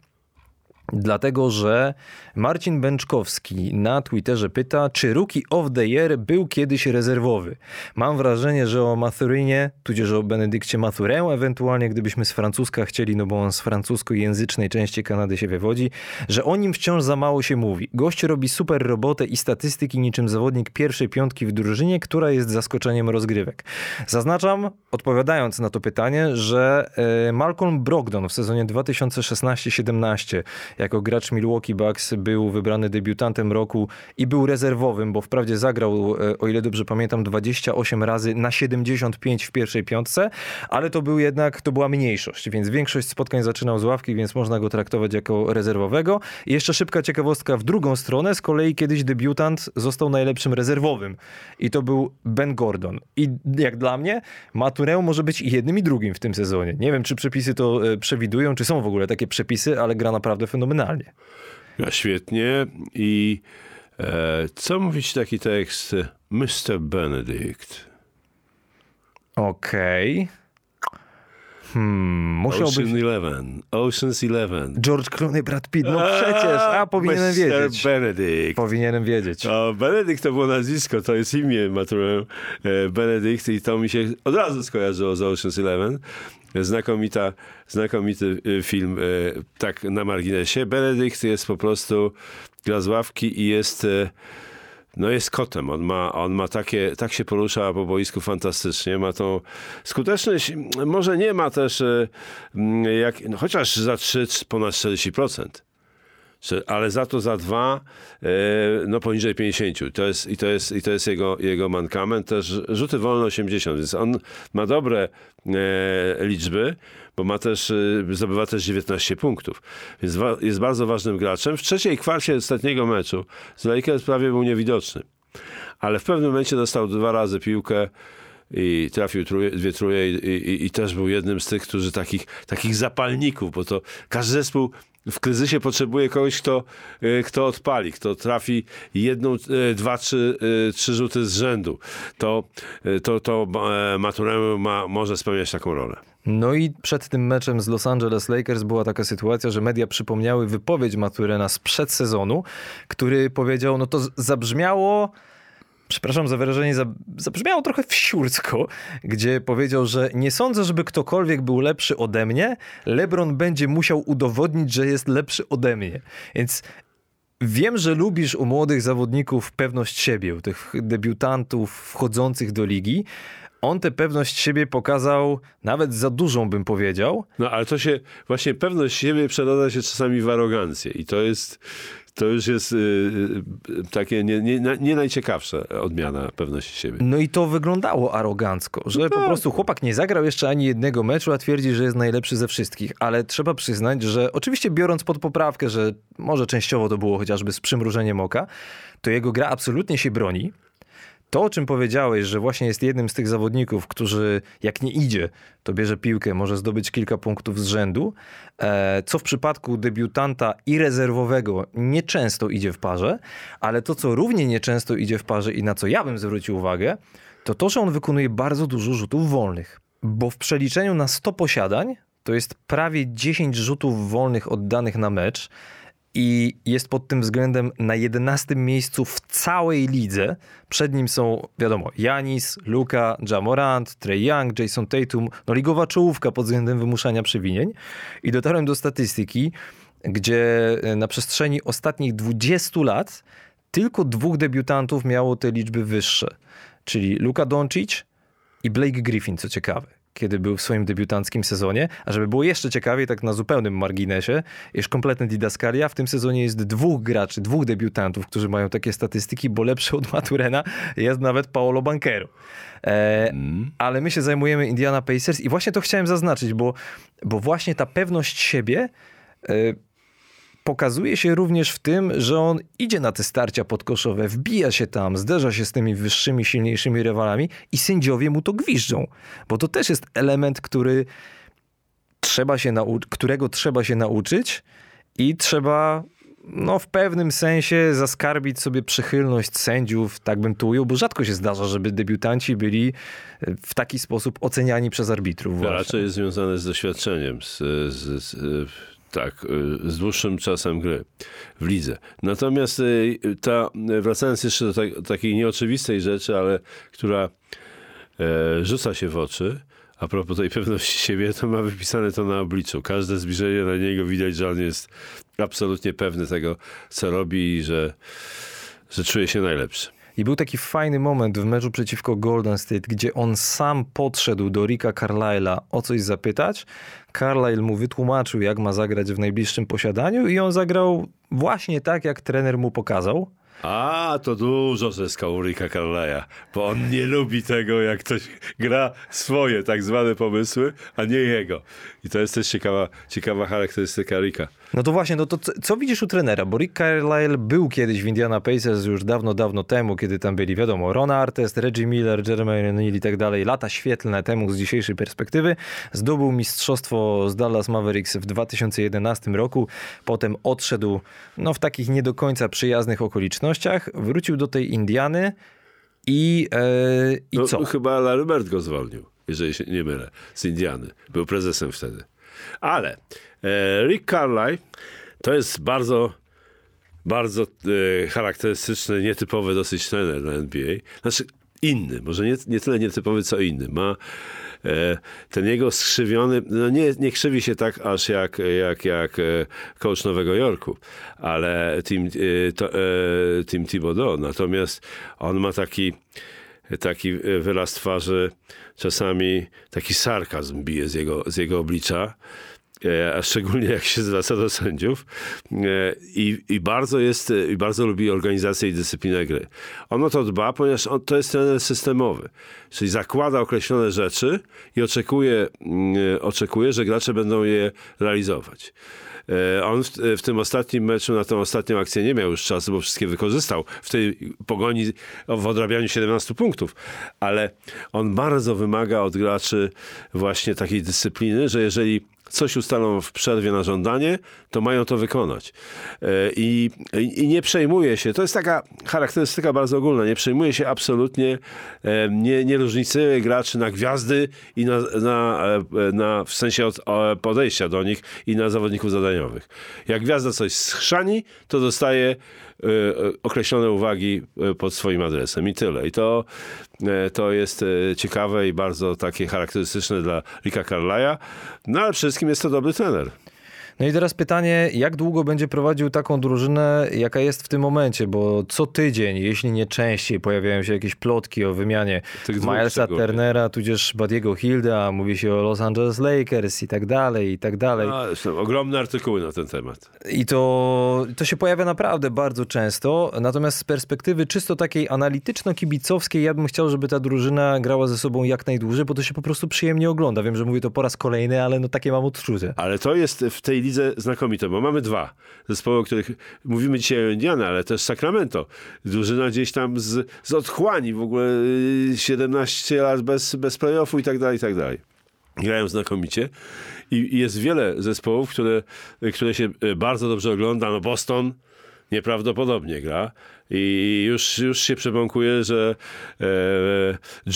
Dlatego, że Marcin Bęczkowski na Twitterze pyta, czy Rookie of the Year był kiedyś rezerwowy. Mam wrażenie, że o Mathurynie, tudzież o Benedykcie Mathurę, ewentualnie gdybyśmy z francuska chcieli, no bo on z francuskojęzycznej części Kanady się wywodzi, że o nim wciąż za mało się mówi. Gość robi super robotę i statystyki niczym zawodnik pierwszej piątki w drużynie, która jest zaskoczeniem rozgrywek. Zaznaczam, odpowiadając na to pytanie, że e, Malcolm Brogdon w sezonie 2016-17 jako gracz Milwaukee Bucks był wybrany debiutantem roku i był rezerwowym, bo wprawdzie zagrał, e, o ile dobrze pamiętam, 28 razy na 75 w pierwszej piątce, ale to był jednak, to była mniejszość, więc większość spotkań zaczynał z ławki, więc można go traktować jako rezerwowego. I jeszcze szybka ciekawostka w drugą stronę, z kolei kiedyś debiutant został najlepszym rezerwowym i to był Ben Gordon. I jak dla mnie, Maturę może być i jednym i drugim w tym sezonie. Nie wiem, czy przepisy to e, przewidują, czy są w ogóle takie przepisy, ale gra naprawdę fenomenalnie. Ja, świetnie. I e, co mówić taki tekst? Mr. Benedict. Okej. Hmm, musiałby... Ocean Eleven. Ocean's Eleven. George Clooney, Brad Pitt, no przecież, a powinienem Mr. wiedzieć. Benedict. Powinienem wiedzieć. O, Benedikt to było nazwisko, to jest imię maturę e, Benedikt i to mi się od razu skojarzyło z Ocean's Eleven. Znakomita, znakomity e, film, e, tak na marginesie. Benedikt jest po prostu gra z ławki i jest no jest kotem. On ma, on ma takie, tak się porusza po boisku fantastycznie. Ma tą skuteczność, może nie ma też, e, mm, jak, no chociaż za 3 ponad 40%. Czy- Ale za to za dwa, e, no poniżej 50. To jest, I to jest, i to jest jego, jego mankament. Też rzuty wolne 80, więc on ma dobre e, liczby, bo ma też, e, zdobywa też 19 punktów. Więc jest bardzo ważnym graczem. W trzeciej kwarcie ostatniego meczu z Lakers prawie był niewidoczny. Ale w pewnym momencie dostał dwa razy piłkę i trafił truje, dwie truje i, i, i też był jednym z tych, którzy takich, takich zapalników, bo to każdy zespół w kryzysie potrzebuje kogoś, kto, y, kto odpali, kto trafi jedną, y, dwa, trzy, y, trzy rzuty z rzędu. To, y, to, to e, Maturemu ma, może spełniać taką rolę. No i przed tym meczem z Los Angeles Lakers była taka sytuacja, że media przypomniały wypowiedź Maturena sprzed sezonu, który powiedział, no to z- zabrzmiało przepraszam za wyrażenie, za- zabrzmiało trochę wsiurcko, gdzie powiedział, że nie sądzę, żeby ktokolwiek był lepszy ode mnie. LeBron będzie musiał udowodnić, że jest lepszy ode mnie. Więc Wiem, że lubisz u młodych zawodników pewność siebie, u tych debiutantów wchodzących do ligi. On tę pewność siebie pokazał nawet za dużą, bym powiedział. No ale to się, właśnie pewność siebie przeradza się czasami w arogancję i to jest, to już jest y, y, takie nie, nie, nie najciekawsza odmiana pewności siebie. No i to wyglądało arogancko, że po prostu chłopak nie zagrał jeszcze ani jednego meczu, a twierdzi, że jest najlepszy ze wszystkich. Ale trzeba przyznać, że oczywiście biorąc pod poprawkę, że może częściowo to było chociażby z przymrużeniem oka, to jego gra absolutnie się broni. To, o czym powiedziałeś, że właśnie jest jednym z tych zawodników, którzy jak nie idzie, to bierze piłkę, może zdobyć kilka punktów z rzędu, e, co w przypadku debiutanta i rezerwowego nieczęsto idzie w parze, ale to, co równie nieczęsto idzie w parze i na co ja bym zwrócił uwagę, to to, że on wykonuje bardzo dużo rzutów wolnych. Bo w przeliczeniu na 100 posiadań to jest prawie 10 rzutów wolnych oddanych na mecz i jest pod tym względem na 11 miejscu w całej lidze. Przed nim są, wiadomo, Janis, Luka, Jamorant, Trey Young, Jason Tatum, no ligowa czołówka pod względem wymuszania przewinień. I dotarłem do statystyki, gdzie na przestrzeni ostatnich 20 lat tylko dwóch debiutantów miało te liczby wyższe, czyli Luka Doncic i Blake Griffin, co ciekawe kiedy był w swoim debiutanckim sezonie. A żeby było jeszcze ciekawiej, tak na zupełnym marginesie, już kompletny didaskalia, w tym sezonie jest dwóch graczy, dwóch debiutantów, którzy mają takie statystyki, bo lepszy od Maturena jest nawet Paolo Banquero. E, Ale my się zajmujemy Indiana Pacers i właśnie to chciałem zaznaczyć, bo, bo właśnie ta pewność siebie e, pokazuje się również w tym, że on idzie na te starcia podkoszowe, wbija się tam, zderza się z tymi wyższymi, silniejszymi rywalami i sędziowie mu to gwiżdżą. Bo to też jest element, który trzeba się którego trzeba się nauczyć i trzeba no, w pewnym sensie zaskarbić sobie przychylność sędziów, tak bym tu ujął, bo rzadko się zdarza, żeby debiutanci byli w taki sposób oceniani przez arbitrów. Raczej jest związane z doświadczeniem, z, z, z, Tak, y, z dłuższym czasem gry w lidze. Natomiast y, ta, wracając jeszcze do ta, takiej nieoczywistej rzeczy, ale która e, rzuca się w oczy, a propos tej pewności siebie, to ma wypisane to na obliczu. Każde zbliżenie na niego widać, że on jest absolutnie pewny tego, co robi i że, że czuje się najlepszy. I był taki fajny moment w meczu przeciwko Golden State, gdzie on sam podszedł do Ricka Carlyle'a o coś zapytać. Carlyle mu wytłumaczył, jak ma zagrać w najbliższym posiadaniu i on zagrał właśnie tak, jak trener mu pokazał. A, to dużo zyskał Ricka Carlyle'a, bo on nie lubi tego, jak ktoś gra swoje tak zwane pomysły, a nie jego. I to jest też ciekawa, ciekawa charakterystyka Ricka. No to właśnie, no to co, co, widzisz u trenera? Bo Rick Carlisle był kiedyś w Indiana Pacers już dawno, dawno temu, kiedy tam byli, wiadomo, Ron Artest, Reggie Miller, Jeremy O'Neal i tak dalej, lata świetlne temu z dzisiejszej perspektywy. Zdobył mistrzostwo z Dallas Mavericks w 2011 roku, potem odszedł no, w takich nie do końca przyjaznych okolicznościach, wrócił do tej Indiany i, e, i no, co? Chyba Larry Bird go zwolnił, jeżeli się nie mylę, z Indiany. Był prezesem wtedy. Ale Rick Carlisle to jest bardzo, bardzo e, charakterystyczny, nietypowy dosyć trener na NBA. Znaczy inny, może nie, nie tyle nietypowy, co inny. Ma e, ten jego skrzywiony, no nie, nie krzywi się tak aż jak, jak, jak coach Nowego Jorku, ale Tim, to, Tim Thibodeau. Natomiast on ma taki taki wyraz twarzy, czasami taki sarkazm bije z jego, z jego oblicza a szczególnie jak się zwraca do sędziów i, i bardzo jest, i bardzo lubi organizację i dyscyplinę gry. Ono to dba, ponieważ on, to jest trener systemowy, czyli zakłada określone rzeczy i oczekuje, oczekuje, że gracze będą je realizować. On w, w, tym ostatnim meczu, na tą ostatnią akcję nie miał już czasu, bo wszystkie wykorzystał w tej pogoni w odrabianiu 17 punktów. Ale on bardzo wymaga od graczy właśnie takiej dyscypliny, że jeżeli coś ustalą w przerwie na żądanie, to mają to wykonać. I, I, nie przejmuje się, to jest taka charakterystyka bardzo ogólna, nie przejmuje się absolutnie, nie, nie różnicuje graczy na gwiazdy i na, na, na, w sensie od, podejścia do nich i na zawodników zadaniowych. Jak gwiazda coś schrzani, to dostaje określone uwagi pod swoim adresem i tyle. I to, to jest ciekawe i bardzo takie charakterystyczne dla Ricka Carlyle'a, no ale przede wszystkim jest to dobry trener. No i teraz pytanie, jak długo będzie prowadził taką drużynę, jaka jest w tym momencie, bo co tydzień, jeśli nie częściej, pojawiają się jakieś plotki o wymianie Milesa Turnera, tudzież Badiego Hilda, mówi się o Los Angeles Lakers i tak dalej, i tak dalej. A, są ogromne artykuły na ten temat. I to, to się pojawia naprawdę bardzo często, natomiast z perspektywy czysto takiej analityczno-kibicowskiej, ja bym chciał, żeby ta drużyna grała ze sobą jak najdłużej, bo to się po prostu przyjemnie ogląda. Wiem, że mówię to po raz kolejny, ale no takie mam odczucie. Ale to jest w tej lidze znakomite, bo mamy dwa zespoły, o których mówimy dzisiaj o Indiana, ale też Sacramento. Drużyna gdzieś tam z, z otchłani, w ogóle 17 lat bez, bez playoffu i tak dalej, i tak dalej. Grają znakomicie i, jest wiele zespołów, które, które się bardzo dobrze ogląda. No Boston nieprawdopodobnie gra i już, już się przebąkuje, że e,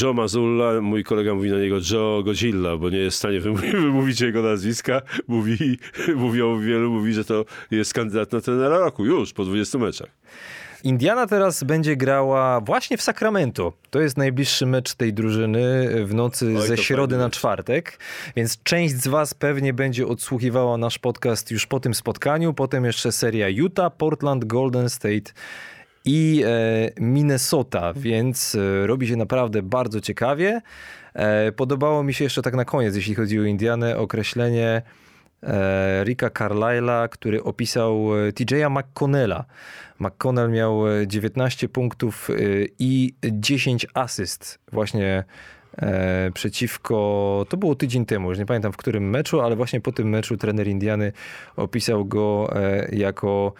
Joe Mazzulla, mój kolega mówi na niego Joe Godzilla, bo nie jest w stanie wymówić, wymówić jego nazwiska. Mówi, mówią wielu, mówi, że to jest kandydat na trenera roku już po 20 meczach. Indiana teraz będzie grała właśnie w Sacramento. To jest najbliższy mecz tej drużyny w nocy Oj, ze środy na czwartek, więc część z was pewnie będzie odsłuchiwała nasz podcast już po tym spotkaniu. Potem jeszcze seria Utah, Portland, Golden State i e, Minnesota, więc e, robi się naprawdę bardzo ciekawie. E, podobało mi się jeszcze tak na koniec, jeśli chodzi o Indianę, określenie Ricka Carlyle'a, który opisał TJ'a McConnella. McConnell miał 19 punktów i 10 asyst właśnie przeciwko, to było tydzień temu, już nie pamiętam w którym meczu, ale właśnie po tym meczu trener Indiany opisał go jako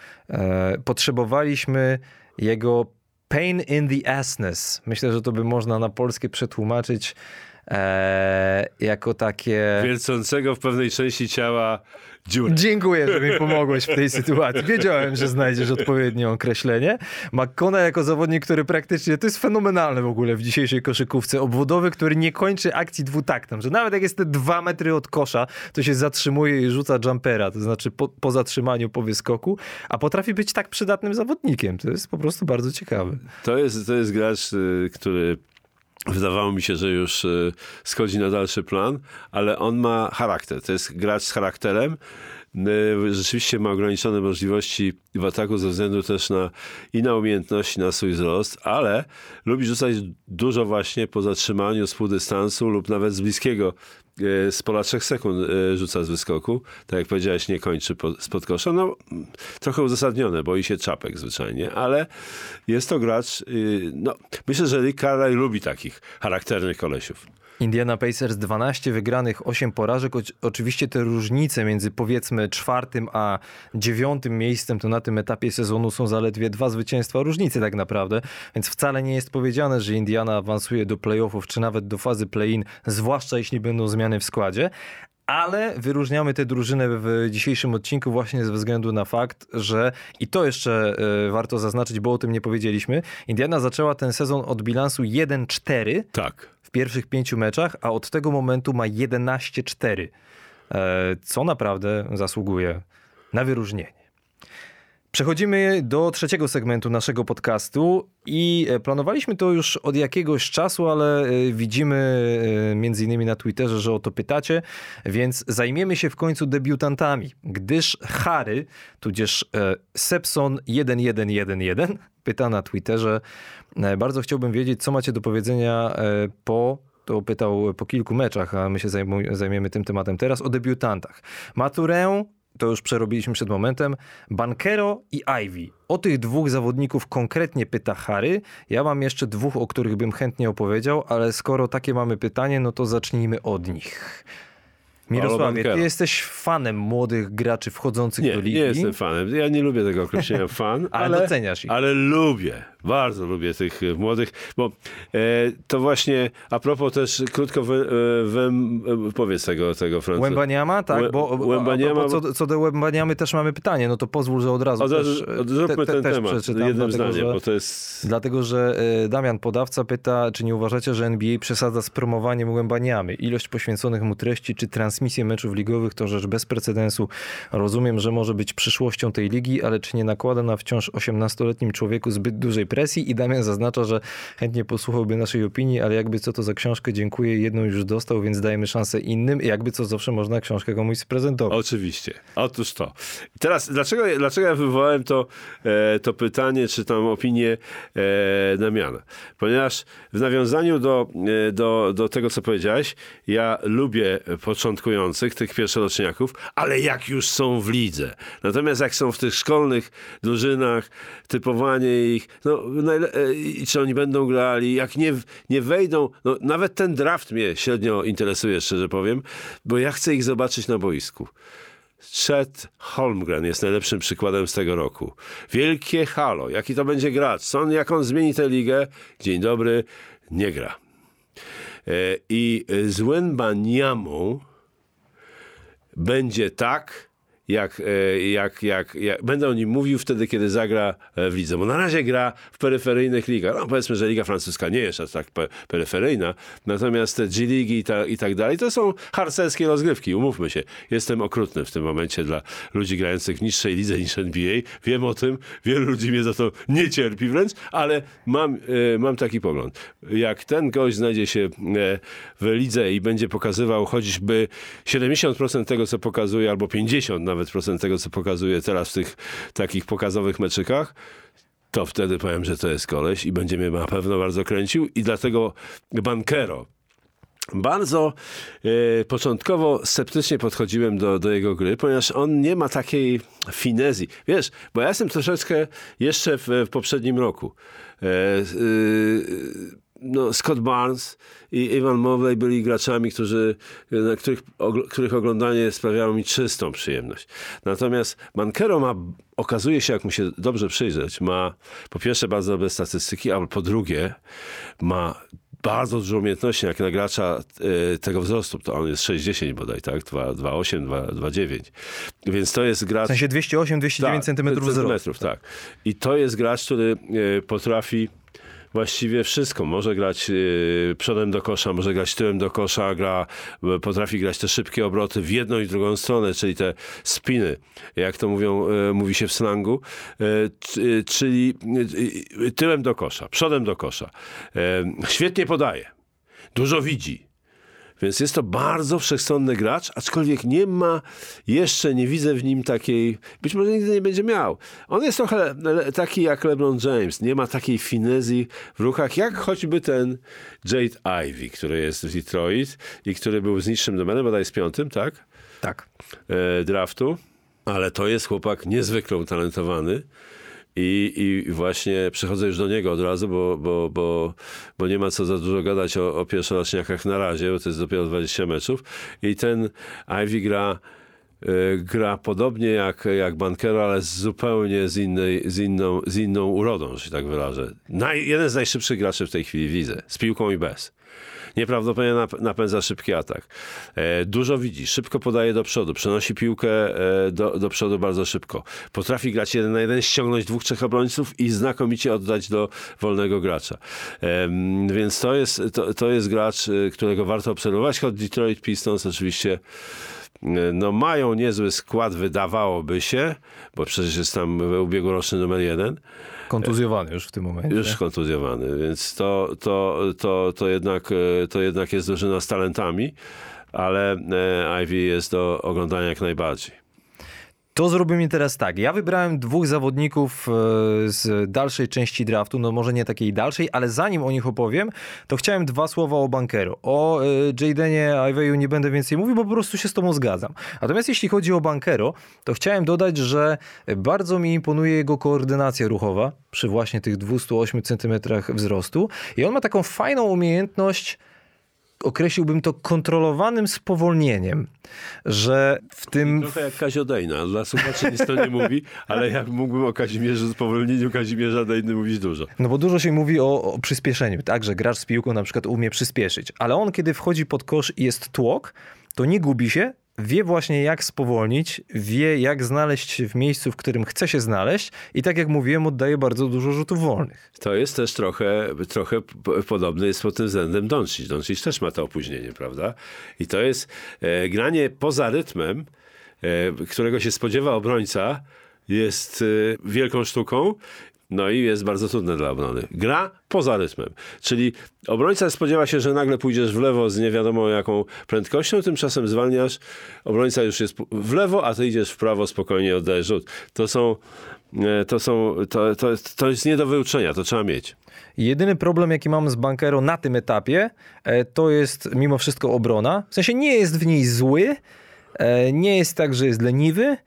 potrzebowaliśmy jego pain in the assness. Myślę, że to by można na polskie przetłumaczyć e, jako takie... Wiercącego w pewnej części ciała dziurę. Dziękuję, że mi pomogłeś w tej sytuacji. Wiedziałem, że znajdziesz odpowiednie określenie. McCona jako zawodnik, który praktycznie, to jest fenomenalne w ogóle w dzisiejszej koszykówce, obwodowy, który nie kończy akcji dwutaktem, że nawet jak jest te dwa metry od kosza, to się zatrzymuje i rzuca jumpera, to znaczy po, po zatrzymaniu, po wyskoku, a potrafi być tak przydatnym zawodnikiem. To jest po prostu bardzo ciekawe. To jest, to jest gracz, y, który wydawało mi się, że już y, schodzi na dalszy plan, ale on ma charakter. To jest gracz z charakterem. Rzeczywiście ma ograniczone możliwości w ataku ze względu też na i na umiejętności, na swój wzrost, ale lubi rzucać dużo właśnie po zatrzymaniu z półdystansu lub nawet z bliskiego e, z pola 3 sekund e, rzuca z wyskoku. Tak jak powiedziałeś, nie kończy po, spod kosza. No, trochę uzasadnione, boi się czapek zwyczajnie, ale jest to gracz, y, no, myślę, że Rick Carlisle lubi takich charakternych kolesiów. Indiana Pacers 12 wygranych, 8 porażek. Oczywiście te różnice między powiedzmy czwartym a dziewiątym miejscem to na tym etapie sezonu są zaledwie dwa zwycięstwa różnicy tak naprawdę, więc wcale nie jest powiedziane, że Indiana awansuje do playoffów czy nawet do fazy play-in, zwłaszcza jeśli będą zmiany w składzie. Ale wyróżniamy tę drużynę w dzisiejszym odcinku właśnie ze względu na fakt, że i to jeszcze e, warto zaznaczyć, bo o tym nie powiedzieliśmy. Indiana zaczęła ten sezon od bilansu 1-4 Tak. w pierwszych pięciu meczach, a od tego momentu ma 11-4, e, co naprawdę zasługuje na wyróżnienie. Przechodzimy do trzeciego segmentu naszego podcastu i e, planowaliśmy to już od jakiegoś czasu, ale e, widzimy e, między innymi na Twitterze, że o to pytacie, więc zajmiemy się w końcu debiutantami, gdyż Harry, tudzież e, Sepson 1111 pyta na Twitterze, e, bardzo chciałbym wiedzieć, co macie do powiedzenia e, po to pytał po kilku meczach, a my się zajmiemy tym tematem teraz, o debiutantach. Maturę, to już przerobiliśmy przed momentem, Bankero i Ivy. O tych dwóch zawodników konkretnie pyta Harry. Ja mam jeszcze dwóch, o których bym chętnie opowiedział, ale skoro takie mamy pytanie, no to zacznijmy od nich. Mirosławie, ty jesteś fanem młodych graczy wchodzących Nie, do ligi. nie jestem fanem. Ja nie lubię tego określenia fan, Ale ale, doceniasz ich. Ale lubię, bardzo lubię tych e, młodych, bo e, to właśnie a propos też krótko we, e, wem, e, powiedz tego, tego Francuza. Łębaniama, tak? Bo Łębaniama- co, co do Łębaniamy też mamy pytanie, no to pozwól, że od razu Od razu, też, od, zróbmy te, te, ten też temat jednym dlatego, zdaniem, że- bo to jest... Dlatego, że e, Damian Podawca pyta, czy nie uważacie, że NBA przesadza z promowaniem Łębaniamy? Ilość poświęconych mu treści, czy transmisje meczów ligowych to rzecz bez precedensu. Rozumiem, że może być przyszłością tej ligi, ale czy nie nakłada na wciąż 18-letnim człowieku zbyt dużej presji? I Damian zaznacza, że chętnie posłuchałby naszej opinii, ale jakby co to za książkę, dziękuję, jedną już dostał, więc dajemy szansę innym. Jakby co zawsze można książkę komuś sprezentować. Oczywiście. Otóż to. Teraz, dlaczego, dlaczego ja wywołałem to, e, to pytanie, czy tam opinię e, Damiana? Ponieważ w nawiązaniu do, e, do, do tego, co powiedziałeś, ja lubię początkujących, tych pierwszoroczniaków, ale jak już są w lidze. Natomiast jak są w tych szkolnych drużynach, typowanie ich, no, i czy oni będą grali, jak nie, nie wejdą, no, nawet ten draft mnie średnio interesuje, szczerze powiem, bo ja chcę ich zobaczyć na boisku. Chet Holmgren jest najlepszym przykładem z tego roku. Wielkie halo. Jaki to będzie gracz? Co on, jak on zmieni tę ligę? Dzień dobry, nie gra. E, I z Wenbaniamą będzie tak, jak, e, jak, jak, jak będę o nim mówił wtedy, kiedy zagra e, w lidze. Bo na razie gra w peryferyjnych ligach. No powiedzmy, że Liga Francuska nie jest aż tak pe- peryferyjna, natomiast te G-Ligi i, ta, i tak dalej, to są harcerskie rozgrywki, umówmy się. Jestem okrutny w tym momencie dla ludzi grających w niższej lidze niż NBA. Wiem o tym, wielu ludzi mnie za to nie cierpi wręcz, ale mam, e, mam taki pogląd. Jak ten gość znajdzie się w lidze i będzie pokazywał choćby 70% tego, co pokazuje, albo 50% nawet procent tego, co pokazuje teraz w tych takich pokazowych meczykach, to wtedy powiem, że to jest koleś i będzie mnie na pewno bardzo kręcił i dlatego Bankero bardzo e, początkowo sceptycznie podchodziłem do, do jego gry, ponieważ on nie ma takiej finezji. Wiesz, bo ja jestem troszeczkę jeszcze w, w poprzednim roku. E, e, no, Scott Barnes i Ivan Mobley byli graczami, którzy, których, których oglądanie sprawiało mi czystą przyjemność. Natomiast Bankero ma, okazuje się, jak mu się dobrze przyjrzeć, ma po pierwsze bardzo dobre statystyki, a po drugie ma bardzo dużo umiejętności, jak na gracza e, tego wzrostu, to on jest 6,10 bodaj, tak? 2,8, 2,9. Więc to jest gracz... W sensie 208-209 tak, centymetrów wzrostu. tak. I to jest gracz, który e, potrafi właściwie wszystko. Może grać yy, przodem do kosza, może grać tyłem do kosza, gra, potrafi grać te szybkie obroty w jedną i drugą stronę, czyli te spiny, jak to mówią, yy, mówi się w slangu, yy, czyli tyłem do kosza, przodem do kosza. Świetnie podaje, dużo widzi, więc jest to bardzo wszechstronny gracz, aczkolwiek nie ma, jeszcze nie widzę w nim takiej, być może nigdy nie będzie miał. On jest trochę taki jak LeBron James, nie ma takiej finezji w ruchach, jak choćby ten Jade Ivy, który jest w Detroit i który był z niższym numerem, bodaj z piątym, tak? Tak. E, draftu. Ale to jest chłopak niezwykle utalentowany. I, I właśnie przechodzę już do niego od razu, bo, bo, bo, bo nie ma co za dużo gadać o, o pierwszoroczniakach na razie, bo to jest dopiero 20 meczów. I ten Ivy gra e, gra podobnie jak, jak Bankero, ale zupełnie z, innej, z, inną, z inną urodą, że się tak wyrażę. Naj, jeden z najszybszych graczy w tej chwili widzę, z piłką i bez nieprawdopodobnie napędza szybki atak. E, dużo widzi, szybko podaje do przodu, przenosi piłkę e, do, do przodu bardzo szybko. Potrafi grać jeden na jeden, ściągnąć dwóch, trzech obrońców i znakomicie oddać do wolnego gracza. Więc to jest, to, to jest gracz, e, którego warto obserwować, choć Detroit Pistons oczywiście no mają niezły skład, wydawałoby się, bo przecież jest tam ubiegłoroczny numer jeden, Kontuzjowany już w tym momencie. Już kontuzjowany, więc to, to, to, to, jednak, e, to jednak jest drużyna z talentami, ale e, Ivy jest do oglądania jak najbardziej. To zrobimy teraz tak. Ja wybrałem dwóch zawodników e, z dalszej części draftu, no może nie takiej dalszej, ale zanim o nich opowiem, to chciałem dwa słowa o Bankero. O e, Jadenie Iveyu nie będę więcej mówił, bo po prostu się z tobą zgadzam. Natomiast jeśli chodzi o Bankero, to chciałem dodać, że bardzo mi imponuje jego koordynacja ruchowa przy właśnie tych 208 cm wzrostu i on ma taką fajną umiejętność określiłbym to kontrolowanym spowolnieniem, że w tym... Trochę jak Kazio Dejna. Dla słuchaczy nic to nie mówi, ale jak mógłbym o Kazimierzu, spowolnieniu Kazimierza Dejny mówić dużo. No bo dużo się mówi o, o przyspieszeniu, tak, że gracz z piłką na przykład umie przyspieszyć, ale on kiedy wchodzi pod kosz i jest tłok, to nie gubi się, wie właśnie jak spowolnić, wie jak znaleźć się w miejscu, w którym chce się znaleźć i tak jak mówiłem, oddaje bardzo dużo rzutów wolnych. To jest też trochę, trochę podobny jest pod tym względem Doncic. Doncic też ma to opóźnienie, prawda? I to jest e, granie poza rytmem, e, którego się spodziewa obrońca, jest e, wielką sztuką no i jest bardzo trudne dla obrony. Gra poza rytmem. Czyli obrońca spodziewa się, że nagle pójdziesz w lewo z nie wiadomo jaką prędkością, tymczasem zwalniasz, obrońca już jest w lewo, a ty idziesz w prawo, spokojnie oddajesz rzut. To są, e, to są, to, to, to jest nie do wyuczenia, to trzeba mieć. Jedyny problem, jaki mam z Bankero na tym etapie, e, to jest mimo wszystko obrona. W sensie nie jest w niej zły, nie jest tak, że jest leniwy,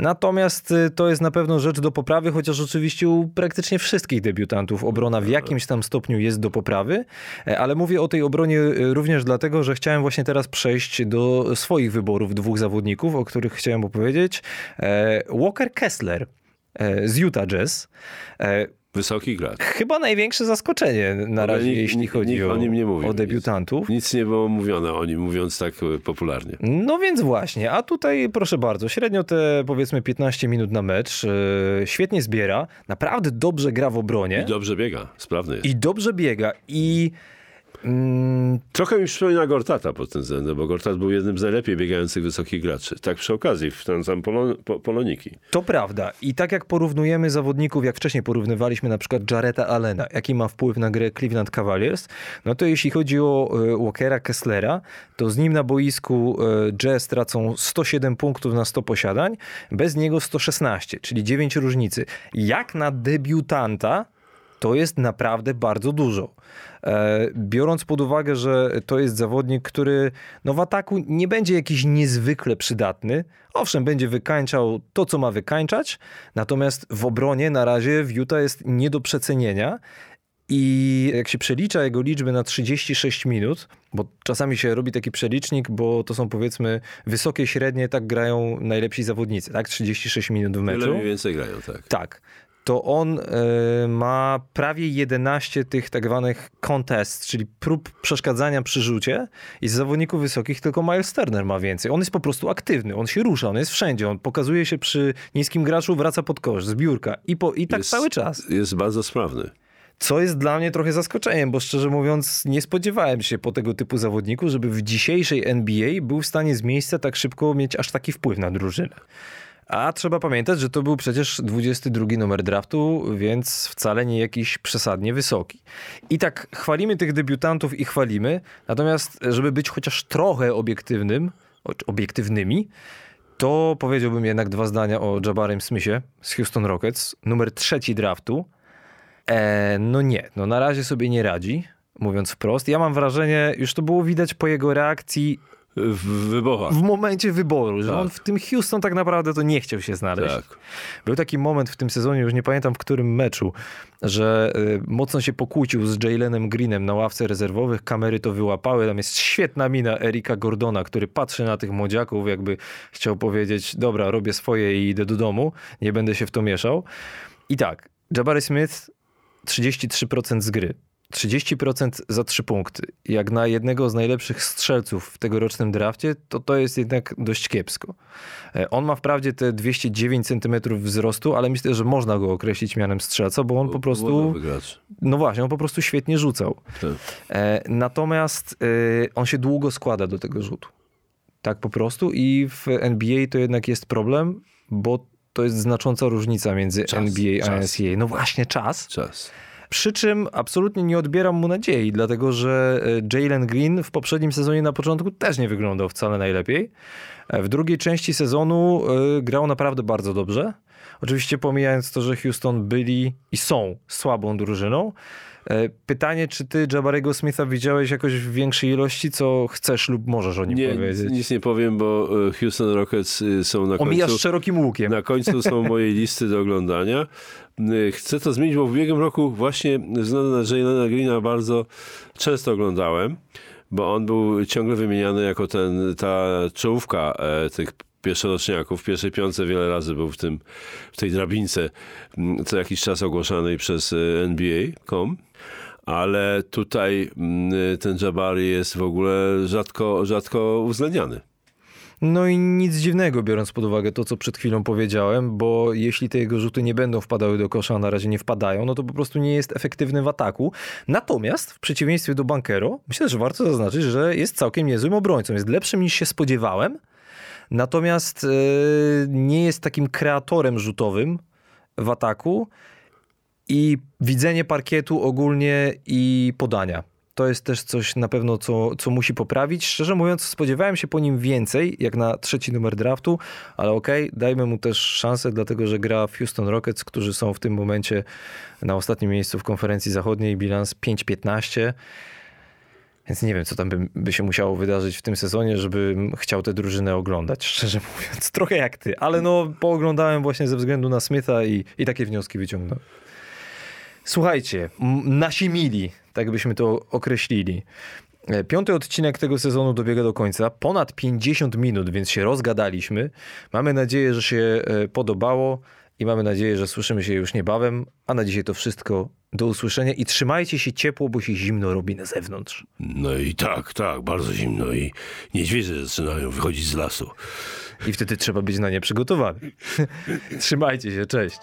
Natomiast y, to jest na pewno rzecz do poprawy, chociaż oczywiście u praktycznie wszystkich debiutantów obrona w jakimś tam stopniu jest do poprawy, e, ale mówię o tej obronie również dlatego, że chciałem właśnie teraz przejść do swoich wyborów dwóch zawodników, o których chciałem opowiedzieć. E, Walker Kessler e, z Utah Jazz. Wysoki gracz. Chyba największe zaskoczenie na razie, nikt, jeśli chodzi nikt o, o, nim nie mówił, o debiutantów. Nic, nic, nie było mówione o nim, mówiąc tak e, popularnie. No więc właśnie, a tutaj proszę bardzo, średnio te powiedzmy 15 minut na mecz, yy, świetnie zbiera, naprawdę dobrze gra w obronie. I dobrze biega, sprawny jest. I dobrze biega i Mm, trochę mi przypomina Gortata pod tym względem, bo Gortat był jednym z najlepiej biegających wysokich graczy. Tak przy okazji, w ten sam Polon Poloniki. To prawda. I tak jak porównujemy zawodników, jak wcześniej porównywaliśmy na przykład Jareta Allena, jaki ma wpływ na grę Cleveland Cavaliers, no to jeśli chodzi o e, Walkera Kesslera, to z nim na boisku e, Jazz tracą 107 punktów na 100 posiadań, bez niego 116, czyli 9 różnicy. Jak na debiutanta to jest naprawdę bardzo dużo. E, biorąc pod uwagę, że to jest zawodnik, który no w ataku nie będzie jakiś niezwykle przydatny. Owszem, będzie wykańczał to, co ma wykańczać, natomiast w obronie na razie w Utah jest nie do przecenienia. I jak się przelicza jego liczby na 36 minut, bo czasami się robi taki przelicznik, bo to są powiedzmy wysokie, średnie, tak grają najlepsi zawodnicy, tak? 36 minut w meczu. Tyle mniej więcej grają, tak. Tak to on y, ma prawie 11 tych tak zwanych contests, czyli prób przeszkadzania przy rzucie i z zawodników wysokich tylko Miles Turner ma więcej. On jest po prostu aktywny, on się rusza, on jest wszędzie, on pokazuje się przy niskim graczu, wraca pod kosz, z biurka i, po, i tak Jest- cały czas. Jest bardzo sprawny. Co jest dla mnie trochę zaskoczeniem, bo szczerze mówiąc nie spodziewałem się po tego typu zawodniku, żeby w dzisiejszej NBA był w stanie z miejsca tak szybko mieć aż taki wpływ na drużynę. A trzeba pamiętać, że to był przecież 22 numer draftu, więc wcale nie jakiś przesadnie wysoki. I tak chwalimy tych debiutantów i chwalimy, natomiast żeby być chociaż trochę obiektywnym, obiektywnymi, to powiedziałbym jednak dwa zdania o Jabarem Smithie z Houston Rockets, numer trzeci draftu. E, no nie, no na razie sobie nie radzi, mówiąc wprost. Ja mam wrażenie, już to było widać po jego reakcji W wyborach. w momencie wyboru, że Tak. on w tym Houston tak naprawdę to nie chciał się znaleźć. Tak. Był taki moment w tym sezonie, już nie pamiętam w którym meczu, że y, mocno się pokłócił z Jalenem Greenem na ławce rezerwowych, kamery to wyłapały, tam jest świetna mina Erika Gordona, który patrzy na tych młodziaków, jakby chciał powiedzieć, dobra, robię swoje i idę do domu, nie będę się w to mieszał. I tak, Jabari Smith 33% z gry. 30% za 3 punkty. Jak na jednego z najlepszych strzelców w tegorocznym drafcie, to to jest jednak dość kiepsko. E, On ma wprawdzie te 209 cm wzrostu, ale myślę, że można go określić mianem strzelca, bo on po prostu, no właśnie, on po prostu świetnie rzucał. Tak. E, Natomiast e, on się długo składa do tego rzutu. Tak po prostu i w NBA to jednak jest problem, bo to jest znacząca różnica między Czas, NBA a. NCAA. No właśnie, czas. Czas. Przy czym absolutnie nie odbieram mu nadziei, dlatego że e, Jalen Green w poprzednim sezonie na początku też nie wyglądał wcale najlepiej. E, W drugiej części sezonu e, grał naprawdę bardzo dobrze. Oczywiście pomijając to, że Houston byli i są słabą drużyną. Pytanie, czy ty Jabarego Smitha widziałeś jakoś w większej ilości, co chcesz lub możesz o nim Nie, powiedzieć? nic nie powiem, bo Houston Rockets są na Omijasz końcu. szerokim łukiem. Na końcu są moje listy do oglądania. Y, Chcę to zmienić, bo w ubiegłym roku właśnie ze względu na Jalena Greena bardzo często oglądałem, bo on był ciągle wymieniany jako ten, ta czołówka e, tych pierwszoroczniaków. W pierwszej piątce wiele razy był w, tym, w tej drabince co jakiś czas ogłoszanej przez e, NBA.com. Ale tutaj ten Jabari jest w ogóle rzadko, rzadko uwzględniany. No i nic dziwnego, biorąc pod uwagę to, co przed chwilą powiedziałem, bo jeśli te jego rzuty nie będą wpadały do kosza, a na razie nie wpadają, no to po prostu nie jest efektywny w ataku. Natomiast w przeciwieństwie do Bankero, myślę, że warto zaznaczyć, że jest całkiem niezłym obrońcą. Jest lepszym niż się spodziewałem, natomiast e, nie jest takim kreatorem rzutowym w ataku i widzenie parkietu ogólnie i podania. To jest też coś na pewno, co, co musi poprawić. Szczerze mówiąc, spodziewałem się po nim więcej, jak na trzeci numer draftu, ale okej, dajmy mu też szansę, dlatego że gra w Houston Rockets, którzy są w tym momencie na ostatnim miejscu w konferencji zachodniej, bilans 5-15. Więc nie wiem, co tam by, by się musiało wydarzyć w tym sezonie, żebym chciał tę drużynę oglądać, szczerze mówiąc. Trochę jak ty, ale no pooglądałem właśnie ze względu na Smitha i, i takie wnioski wyciągnąłem. Słuchajcie, nasi mili, tak byśmy to określili. E, Piąty odcinek tego sezonu dobiega do końca. Ponad 50 minut, więc się rozgadaliśmy. Mamy nadzieję, że się e, podobało i mamy nadzieję, że słyszymy się już niebawem. A na dzisiaj to wszystko. Do usłyszenia i trzymajcie się ciepło, bo się zimno robi na zewnątrz. No i tak, tak, bardzo zimno i niedźwiedzie zaczynają wychodzić z lasu. I wtedy trzeba być na nie przygotowany. Trzymajcie się, cześć.